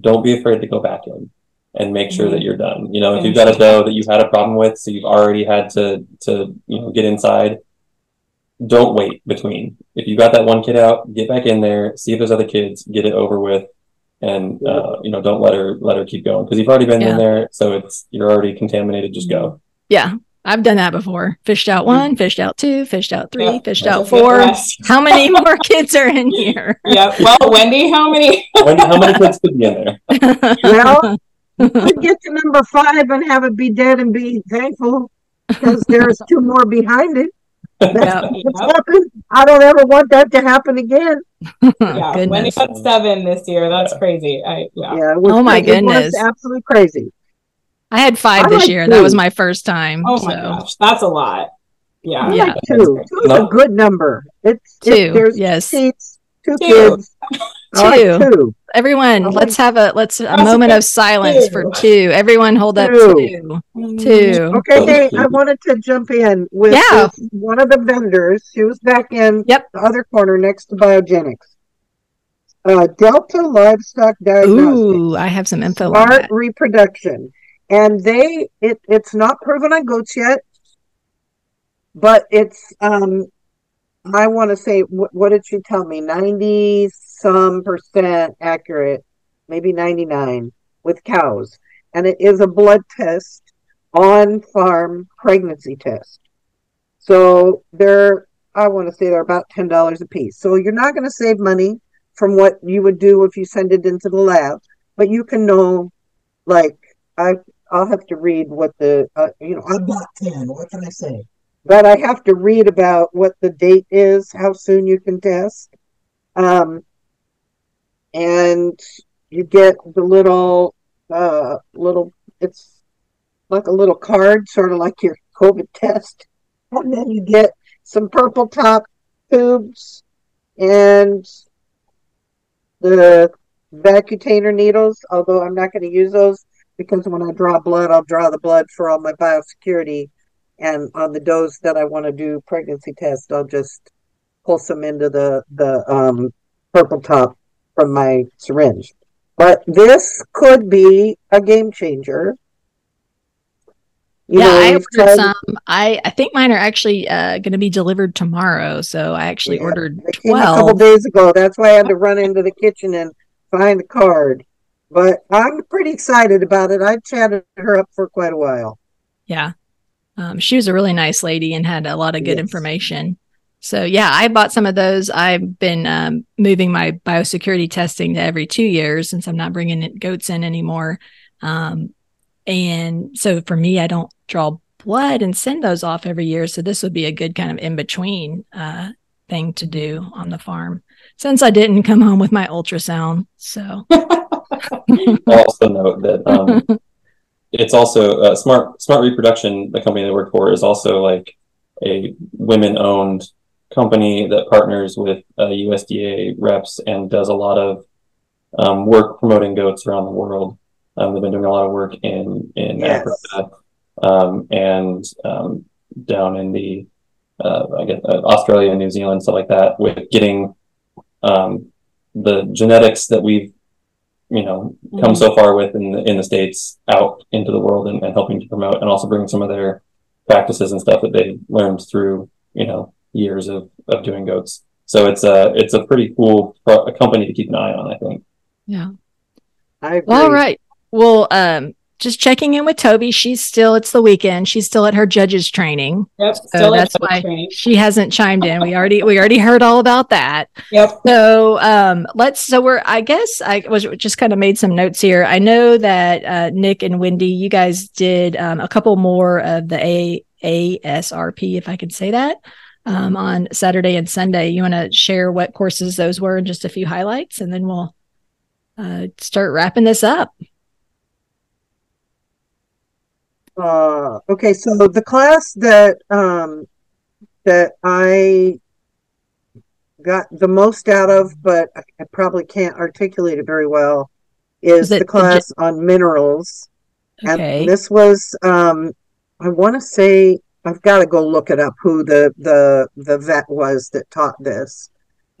don't be afraid to go back in and make sure mm-hmm. that you're done. You know, if you've got a doe that you've had a problem with, so you've already had to to you know get inside don't wait between. If you got that one kid out, get back in there, see if there's other kids, get it over with, and uh, you know don't let her let her keep going because you've already been yeah. in there, so it's you're already contaminated. Just go. Yeah, I've done that before. Fished out one, fished out two, fished out three, yeah, fished out four. How many more kids are in here? Yeah. Well, Wendy, how many? Wendy, how many kids could be in there? well, get to number five and have it be dead and be thankful because there's two more behind it. Yeah. I don't ever want that to happen again. yeah, when he got seven this year, that's crazy. I yeah. yeah oh my goodness, absolutely crazy. I had five I this like year. Two. That was my first time. Oh my gosh, that's a lot. Yeah, I yeah. Like two. Two is a good number. It's two. It, there's yes, seats, two, two. kids. Two. Like two. Everyone, like let's have a let's a moment of silence two. for two. Everyone, hold up two. Two. Okay, Dave, I wanted to jump in with yeah. one of the vendors. She was back in yep. the other corner next to Biogenics. Uh, Delta Livestock Diagnostics. Ooh, I have some info Smart on that. reproduction, and they it it's not proven on goats yet, but it's um I want to say, what, what did she tell me? 90 some percent accurate, maybe 99 with cows. And it is a blood test on farm pregnancy test. So they're, I want to say they're about $10 a piece. So you're not going to save money from what you would do if you send it into the lab, but you can know, like, I, I'll have to read what the, uh, you know, I bought 10. What can I say? but I have to read about what the date is, how soon you can test. Um, and you get the little, uh, little, it's like a little card, sort of like your COVID test. And then you get some purple top tubes and the vacutainer needles, although I'm not going to use those because when I draw blood, I'll draw the blood for all my biosecurity. And on the dose that I want to do pregnancy test, I'll just pull some into the, the um, purple top from my syringe. But this could be a game changer. You yeah, know, I ordered tried... some. I I think mine are actually uh, going to be delivered tomorrow. So I actually yeah, ordered twelve a couple days ago. That's why I had to run into the kitchen and find the card. But I'm pretty excited about it. I chatted her up for quite a while. Yeah, um, she was a really nice lady and had a lot of good yes. information. So yeah, I bought some of those. I've been um, moving my biosecurity testing to every two years since I'm not bringing goats in anymore. Um, and so for me, I don't draw blood and send those off every year. So this would be a good kind of in between uh, thing to do on the farm since I didn't come home with my ultrasound. So also note that um, it's also uh, smart smart reproduction. The company I work for is also like a women owned company that partners with uh, USDA reps and does a lot of um, work promoting goats around the world. Um, they've been doing a lot of work in in yes. Africa um, and um, down in the uh, I guess uh, Australia, New Zealand, stuff like that, with getting um, the genetics that we've you know come mm-hmm. so far with in the, in the states out into the world and, and helping to promote and also bring some of their practices and stuff that they learned through you know years of, of doing goats. So it's a it's a pretty cool pro- a company to keep an eye on. I think. Yeah. I All right. Well, um, just checking in with Tovee. She's still, it's the weekend. She's still at her judge's training. Yep. So that's why training. she hasn't chimed in. We already, we already heard all about that. Yep. So, um, let's, so we're, I guess I was just kind of made some notes here. I know that, uh, Nick and Wendy, you guys did, um, a couple more of the A, ASRP, if I can say that, um, on Saturday and Sunday. You want to share what courses those were and just a few highlights, and then we'll, uh, start wrapping this up. Uh, okay, so the class that um, that I got the most out of, but I probably can't articulate it very well, is, is the class the... on minerals. Okay. And this was, um, I want to say, I've got to go look it up who the the the vet was that taught this.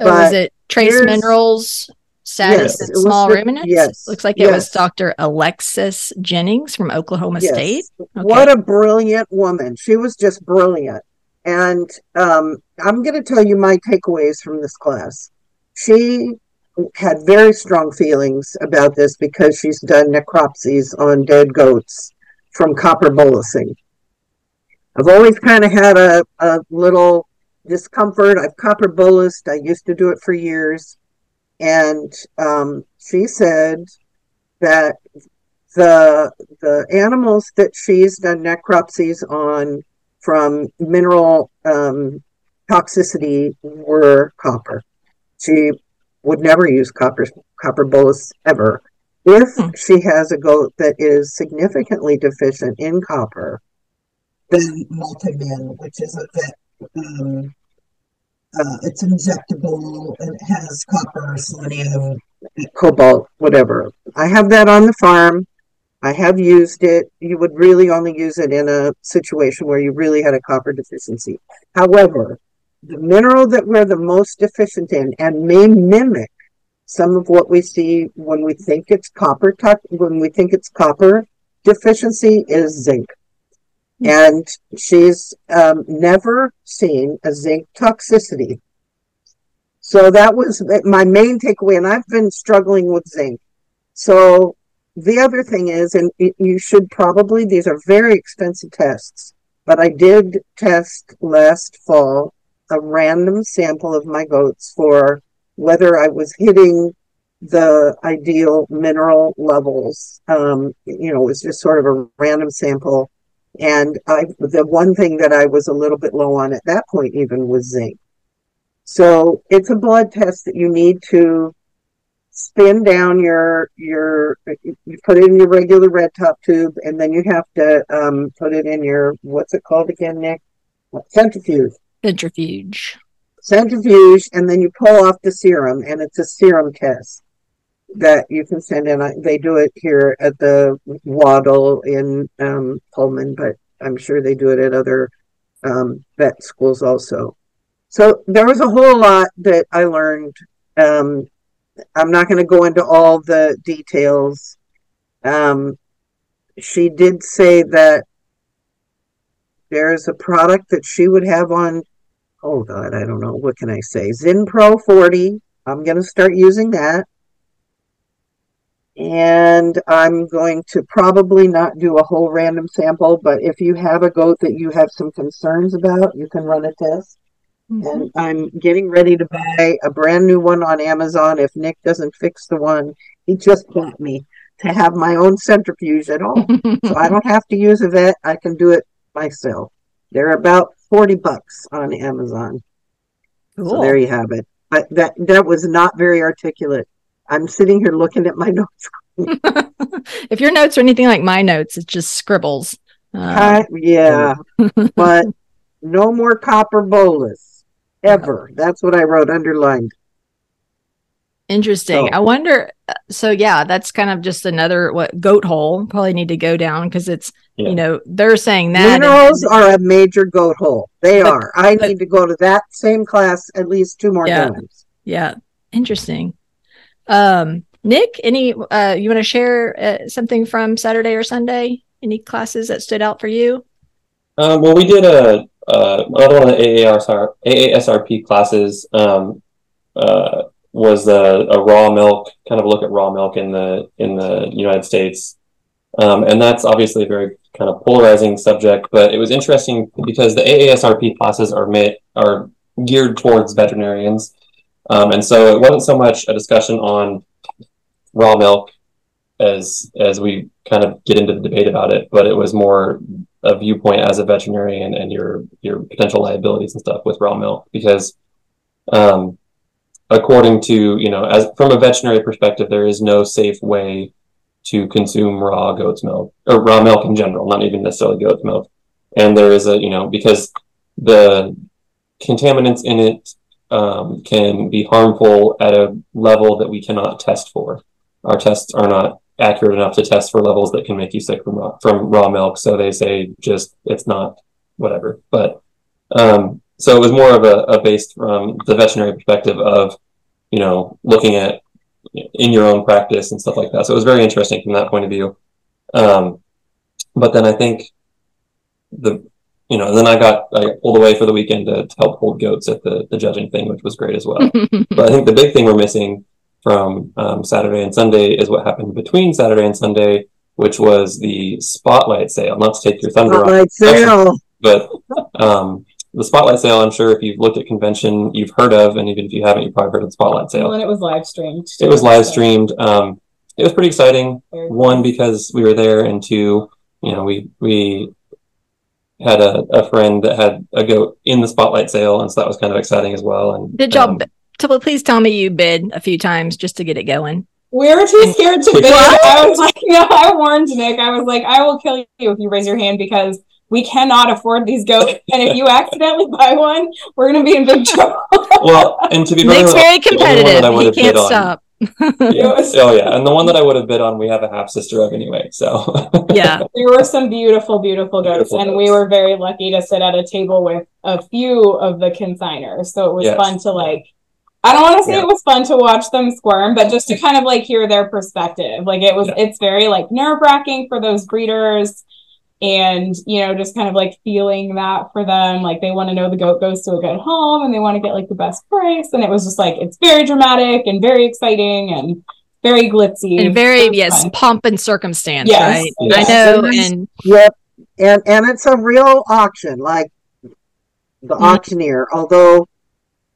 Oh, was it Trace Minerals? status yes, small the, ruminants? Yes. Looks like it yes. was Dr. Alexis Jennings from Oklahoma yes. State. Okay. What a brilliant woman. She was just brilliant. And um, I'm going to tell you my takeaways from this class. She had very strong feelings about this because she's done necropsies on dead goats from copper bolusing. I've always kind of had a, a little discomfort. I've copper bolused. I used to do it for years and um, she said that the the animals that she's done necropsies on from mineral um, toxicity were copper. She would never use copper copper bolus ever. If hmm. she has a goat that is significantly deficient in copper, then multimin, which is a um, uh, it's injectable and it has copper, selenium, cobalt, whatever. I have that on the farm. I have used it. You would really only use it in a situation where you really had a copper deficiency. However, the mineral that we're the most deficient in and may mimic some of what we see when we think it's copper when we think it's copper deficiency is zinc and she's um, never seen a zinc toxicity. So that was my main takeaway, and I've been struggling with zinc. So the other thing is, and you should probably, these are very expensive tests, but I did test last fall a random sample of my goats for whether I was hitting the ideal mineral levels. Um, you know, it was just sort of a random sample and I, the one thing that I was a little bit low on at that point even was zinc. So it's a blood test that you need to spin down your your you put it in your regular red top tube and then you have to um, put it in your what's it called again nick centrifuge Centrifuge. centrifuge and then you pull off the serum and it's a serum test that you can send in. They do it here at the WADDL in um, pullman but i'm sure they do it at other um, vet schools also. So there was a whole lot that i learned. Um, i'm not going to go into all the details. Um, she did say that there's a product that she would have on oh god i don't know what can i say? Zinpro 40 i'm going to start using that and i'm going to probably not do a whole random sample but if you have a goat that you have some concerns about you can run a test mm-hmm. and i'm getting ready to buy a brand new one on amazon if nick doesn't fix the one he just bought me to have my own centrifuge at home so I don't have to use a vet. I can do it myself. They're about 40 bucks on Amazon. So there you have it. But that that was not very articulate. I'm sitting here looking at my notes. if your notes are anything like my notes, it's just scribbles. Uh, Hi- yeah, but no more copper bolus ever. That's what I wrote underlined. interesting. So- I wonder. uh, So yeah, that's kind of just another what goat hole. Probably need to go down because it's Yeah. you know they're saying that and- Minerals are a major goat hole. They But- are. I but- need to go to that same class at least two more Yeah. times. Yeah, interesting. Um, Nick, any uh, you want to share uh, something from Saturday or Sunday? Any classes that stood out for you? Um, well, we did a uh, another one of the AASR, AASRP classes. Um, uh, was a, a raw milk kind of look at raw milk in the in the United States, um, and that's obviously a very kind of polarizing subject. But it was interesting because the AASRP classes are are geared towards veterinarians, um, and so it wasn't so much a discussion on raw milk as as we kind of get into the debate about it, but it was more a viewpoint as a veterinarian and your your potential liabilities and stuff with raw milk. Because um according to you know as from a veterinary perspective there is no safe way to consume raw goat's milk or raw milk in general not even necessarily goat's milk. And there is a you know because the contaminants in it um, can be harmful at a level that we cannot test for our tests are not accurate enough to test for levels that can make you sick from raw, from raw milk. So they say just it's not whatever. But um, so it was more of a, a based from the veterinary perspective of you know looking at in your own practice and stuff like that. So it was very interesting from that point of view. Um, but then I think the you know then I got I got pulled away for the weekend to, to help hold goats at the the judging thing, which was great as well. But I think the big thing we're missing from um, Saturday and Sunday is what happened between Saturday and Sunday, which was the spotlight sale. Not to take your thunder off, Spotlight sale. but um, the spotlight sale, I'm sure if you've looked at convention, you've heard of, and even if you haven't, you've probably heard of the spotlight sale. Well, and it was live streamed. It was live streamed. Um, it was pretty exciting. One because we were there, and two, you know, we we had a, a friend that had a goat in the spotlight sale, and so that was kind of exciting as well. And Did y'all? um, b- so please tell me you bid a few times just to get it going. We were too scared to bid. What? I was like, no, I warned Nick. I was like, I will kill you if you raise your hand because we cannot afford these goats. And if you accidentally buy one, we're going to be in big trouble. well, and to be Nick's very very the only one that competitive. He can't stop. Yeah. It was- Oh yeah, and the one that I would have bid on, we have a half sister of anyway. So yeah. there were some beautiful, beautiful goats, Beautiful and we were very lucky to sit at a table with a few of the consigners. So it was Yes. fun to like. I don't want to say Yeah. it was fun to watch them squirm, but just to kind of like hear their perspective. Like it was, Yeah. it's very like nerve wracking for those breeders, and you know, just kind of like feeling that for them. Like they want to know the goat goes to a good home, and they want to get like the best price. And it was just like it's very dramatic and very exciting and very glitzy And very It yes, fun. pomp and circumstance, Yes. right? Yes. I know, and Yep. And and it's a real auction, like the Mhm. auctioneer, although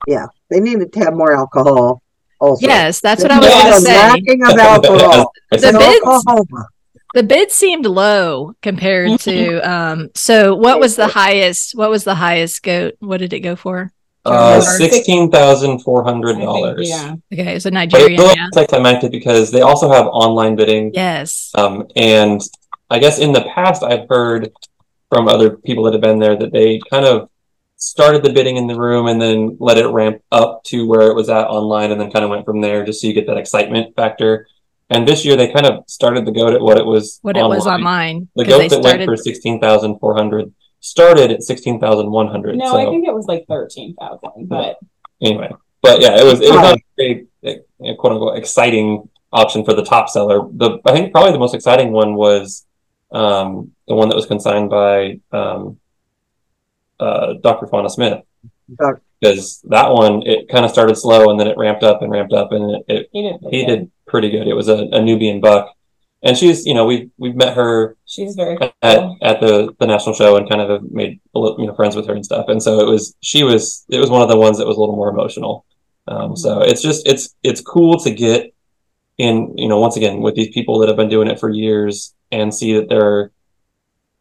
yeah, they needed to have more alcohol also. yes, that's what I was Yes. going to say. lacking of alcohol. It's The in bids- Oklahoma. The bid seemed low compared to um so what was the highest what was the highest goat? What did it go for? Uh, sixteen thousand four hundred dollars. Yeah. Okay, so But Nigerian, it's a little yeah. anticlimactic because they also have online bidding. Yes. Um, and I guess in the past, I've heard from other people that have been there that they kind of started the bidding in the room and then let it ramp up to where it was at online and then kind of went from there just so you get that excitement factor. And this year they kind of started the goat at what it was What it was online. The goat that started went for sixteen thousand four hundred started at sixteen thousand one hundred. No, so I think it was like thirteen thousand, but anyway, but yeah, it was it was Right. not a very eh, quote unquote exciting option for the top seller. The I think probably the most exciting one was um, the one that was consigned by um, uh, Dr. Fauna Smith Doc- because that one it kind of started slow and then it ramped up and ramped up and it, it he did. he did pretty good. It was a, a Nubian buck, and she's you know we we've met her She's very at, cool. at the the national show and kind of have made a little, you know friends with her and stuff. And so it was she was it was one of the ones that was a little more emotional. Um, so it's just it's it's cool to get in you know once again with these people that have been doing it for years and see that they're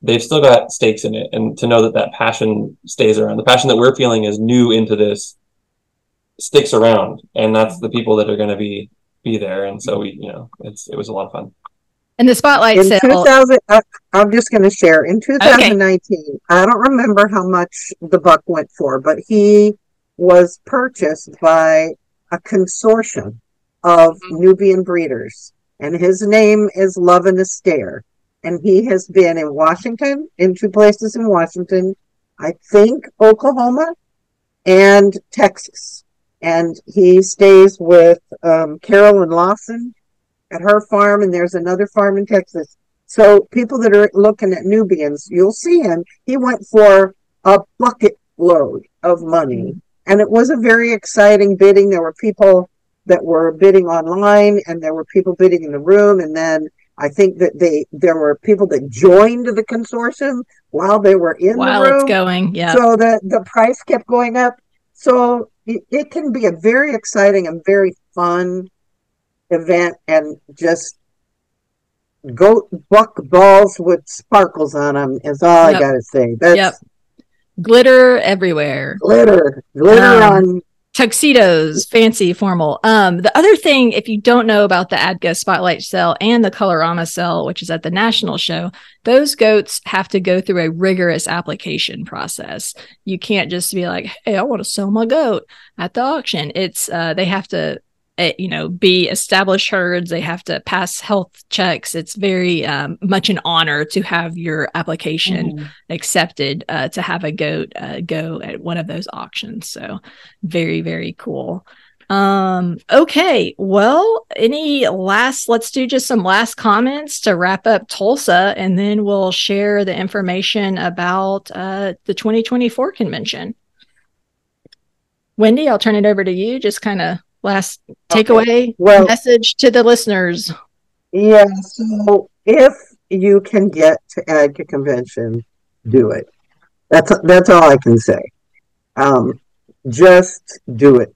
they've still got stakes in it and to know that that passion stays around the passion that we're feeling is new into this sticks around and that's the people that are going to be be there and so we you know it's it was a lot of fun And the spotlight In sale. 2000, uh, I'm just going to share. In 2019, I don't remember how much the buck went for, but he was purchased by a consortium of Nubian breeders, and his name is Love and Astaire. And he has been in Washington, in two places in Washington, I think Oklahoma and Texas. And he stays with um, Carolyn Lawson at her farm, and there's another farm in Texas. So people that are looking at Nubians, you'll see him. He went for a bucket load of money, and it was a very exciting bidding. There were people that were bidding online, and there were people bidding in the room, and then I think that they there were people that joined the consortium while they were in while the room. it's going. Yeah. So the the price kept going up. So it, it can be a very exciting and very fun event, and just goat buck balls with sparkles on them is all Yep. I gotta say. That's Yep. Glitter everywhere. glitter, glitter Um, on. Tuxedos, fancy, formal. Um, the other thing, if you don't know about the ADGA Spotlight Sale and the Colorama Sale, which is at the national show, those goats have to go through a rigorous application process. You can't just be like, "Hey, I want to sell my goat at the auction." It's uh, they have to. Uh, you know, be established herds. They have to pass health checks. It's very um, much an honor to have your application Mhm. accepted uh, to have a goat uh, go at one of those auctions. So very, very cool. Um, okay. Well, any last, let's do just some last comments to wrap up Tulsa, and then we'll share the information about uh, the 2024 convention. Wendy, I'll turn it over to you. Just kind of last Okay. takeaway Well, message to the listeners. yeah. So if you can get to ADGA convention, do it. That's that's all I can say. Um, just do it.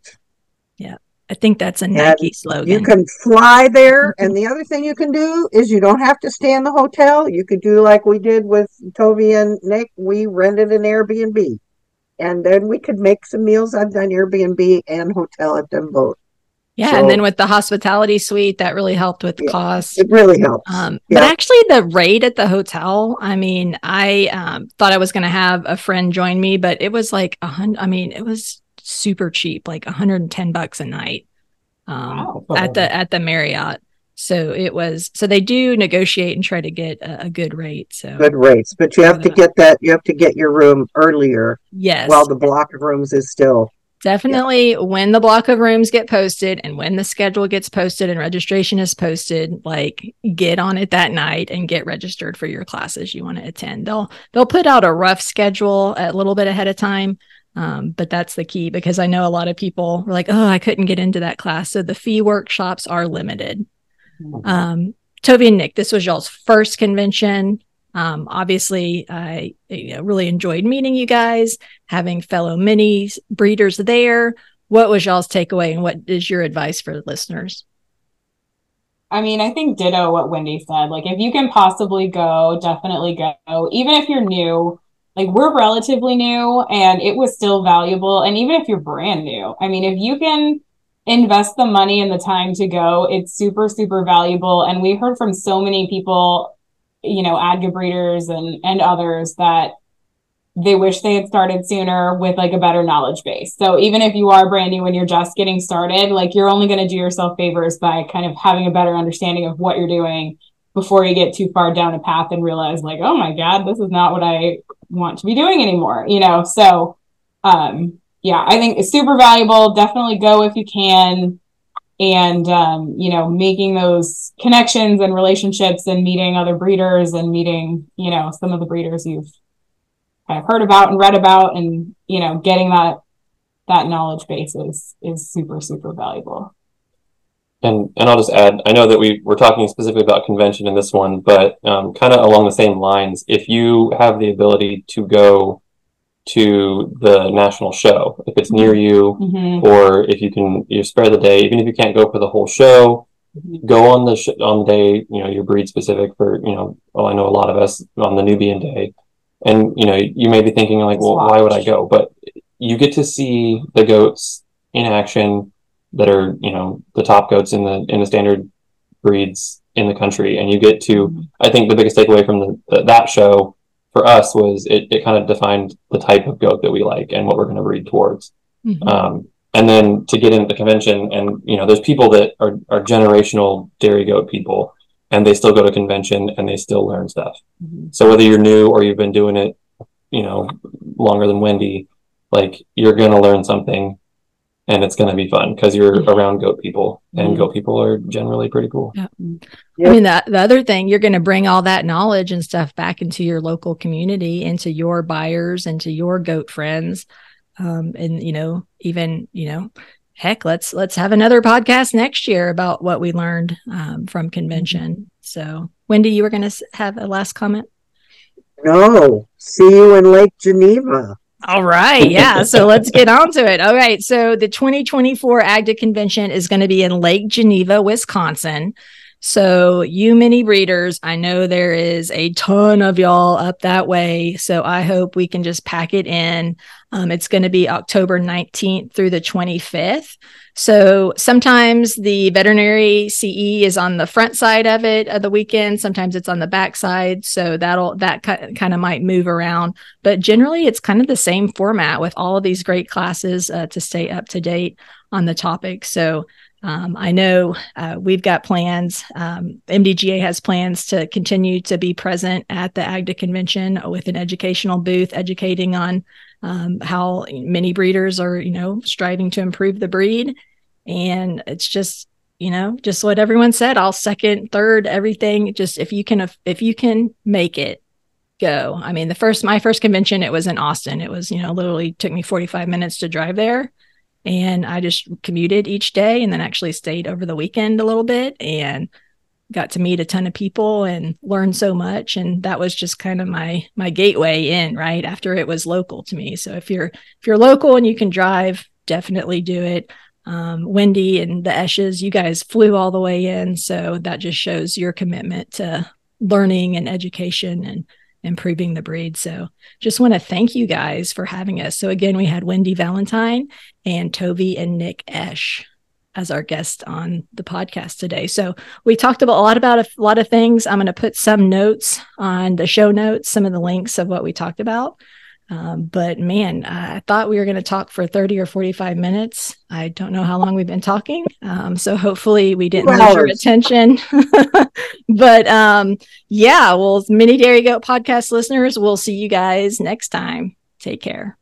Yeah, I think that's a And Nike slogan. You can fly there, and the other thing you can do is you don't have to stay in the hotel. You could do like we did with Tovee and Nick. We rented an Airbnb, and then we could make some meals. I've done Airbnb and hotel at them both. yeah, so- and then with the hospitality suite, that really helped with Yeah. cost. It really helped. Um, but actually, the rate at the hotel, I mean, I um, thought I was going to have a friend join me, but it was like a hundred. I mean, it was super cheap, like 110 bucks a night um, Wow. at the at the Marriott. So it was. So they do negotiate and try to get a, a good rate. So Good rates, but you have to get that. You have to get your room earlier yes, while the block of rooms is still. definitely when the block of rooms get posted and when the schedule gets posted and registration is posted like get on it that night and get registered for your classes you want to attend they'll they'll put out a rough schedule a little bit ahead of time um, but that's the key because i know a lot of people were like oh i couldn't get into that class so the fee workshops are limited um, Tovee and nick this was y'all's first convention um, obviously i really enjoyed meeting you guys having fellow mini breeders there. What was y'all's takeaway and what is your advice for the listeners? I mean, I think ditto what Wendy said. Like, if you can possibly go, definitely go. Even if you're new, like we're relatively new and it was still valuable. And even if you're brand new, I mean, if you can invest the money and the time to go, it's super, super valuable. And we heard from so many people, you know, ADGA breeders and, and others that they wish they had started sooner with like a better knowledge base. So even if you are brand new and you're just getting started, like you're only going to do yourself favors by kind of having a better understanding of what you're doing before you get too far down a path and realize like, oh my God, this is not what I want to be doing anymore, you know? So, um, yeah, I think it's super valuable. Definitely go if you can. And, um, you know, making those connections and relationships and meeting other breeders and meeting, you know, some of the breeders you've kind of heard about and read about and you know getting that that knowledge base is is super super valuable and and i'll just add i know that we we're talking specifically about convention in this one but um, kind of along the same lines if you have the ability to go to the national show if it's near you mm-hmm. or if you can you spare the day even if you can't go for the whole show mm-hmm. go on the sh- on the day you know your breed specific for you know well i know a lot of us on the nubian day and you know you may be thinking like well why would i go but you get to see the goats in action that are you know the top goats in the in the standard breeds in the country and you get to mm-hmm. i think the biggest takeaway from the, the, that show for us was it, it kind of defined the type of goat that we like and what we're going to breed towards mm-hmm. um, and then to get into the convention and you know there's people that are, are generational dairy goat people and they still go to convention and they still learn stuff. Mm-hmm. So whether you're new or you've been doing it, you know, longer than Wendy, like you're going to learn something and it's going to be fun because you're mm-hmm. around goat people and mm-hmm. goat people are generally pretty cool. Yeah. Yep. I mean, the, the other thing, you're going to bring all that knowledge and stuff back into your local community, into your buyers, into your goat friends. Um, and, you know, even, you know, heck, let's let's have another podcast next year about what we learned um, from convention. Mm-hmm. So, Wendy, you were going to have a last comment. No, see you in Lake Geneva. All right. Yeah. So let's get on to it. All right. So the 2024 ADGA convention is going to be in Lake Geneva, Wisconsin. So, you mini breeders, I know there is a ton of y'all up that way. So, I hope we can just pack it in. Um, it's going to be October 19th through the 25th. So, sometimes the veterinary CE is on the front side of it of the weekend. Sometimes it's on the back side. So, that'll, that kind of might move around. But generally, it's kind of the same format with all of these great classes uh, to stay up to date on the topic. So, um, I know uh, we've got plans. Um, MDGA has plans to continue to be present at the ADGA convention with an educational booth, educating on um, how many breeders are, you know, striving to improve the breed. And it's just, you know, just what everyone said. I'll second, third, everything. Just if you can, if you can make it, go. I mean, the first, my first convention, it was in Austin. It was, you know, literally took me 45 minutes to drive there and I just commuted each day and then actually stayed over the weekend a little bit and got to meet a ton of people and learn so much. And that was just kind of my my gateway in right after it was local to me. So if you're if you're local and you can drive definitely do it. Um, wendy and the eshes you guys flew all the way in. So that just shows your commitment to learning and education and improving the breed. So just want to thank you guys for having us. So again, we had Wendy Valentine and Tovee and Nick Esch as our guest on the podcast today. So we talked about a lot about a lot of things. I'm going to put some notes on the show notes, some of the links of what we talked about. Um, but man, I thought we were going to talk for 30 or 45 minutes. I don't know how long we've been talking. Um, so hopefully we didn't lose your attention. but um, yeah, well, Mini Dairy Goat podcast listeners, we'll see you guys next time. Take care.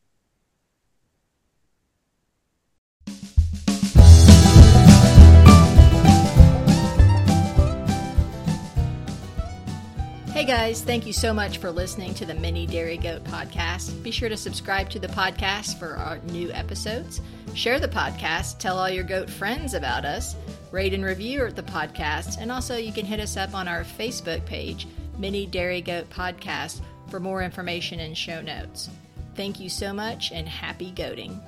Hey guys, thank you so much for listening to the Mini Dairy Goat podcast. Be sure to subscribe to the podcast for our new episodes. Share the podcast, tell all your goat friends about us, rate and review the podcast, and also you can hit us up on our Facebook page, Mini Dairy Goat Podcast, for more information and show notes. Thank you so much and happy goating.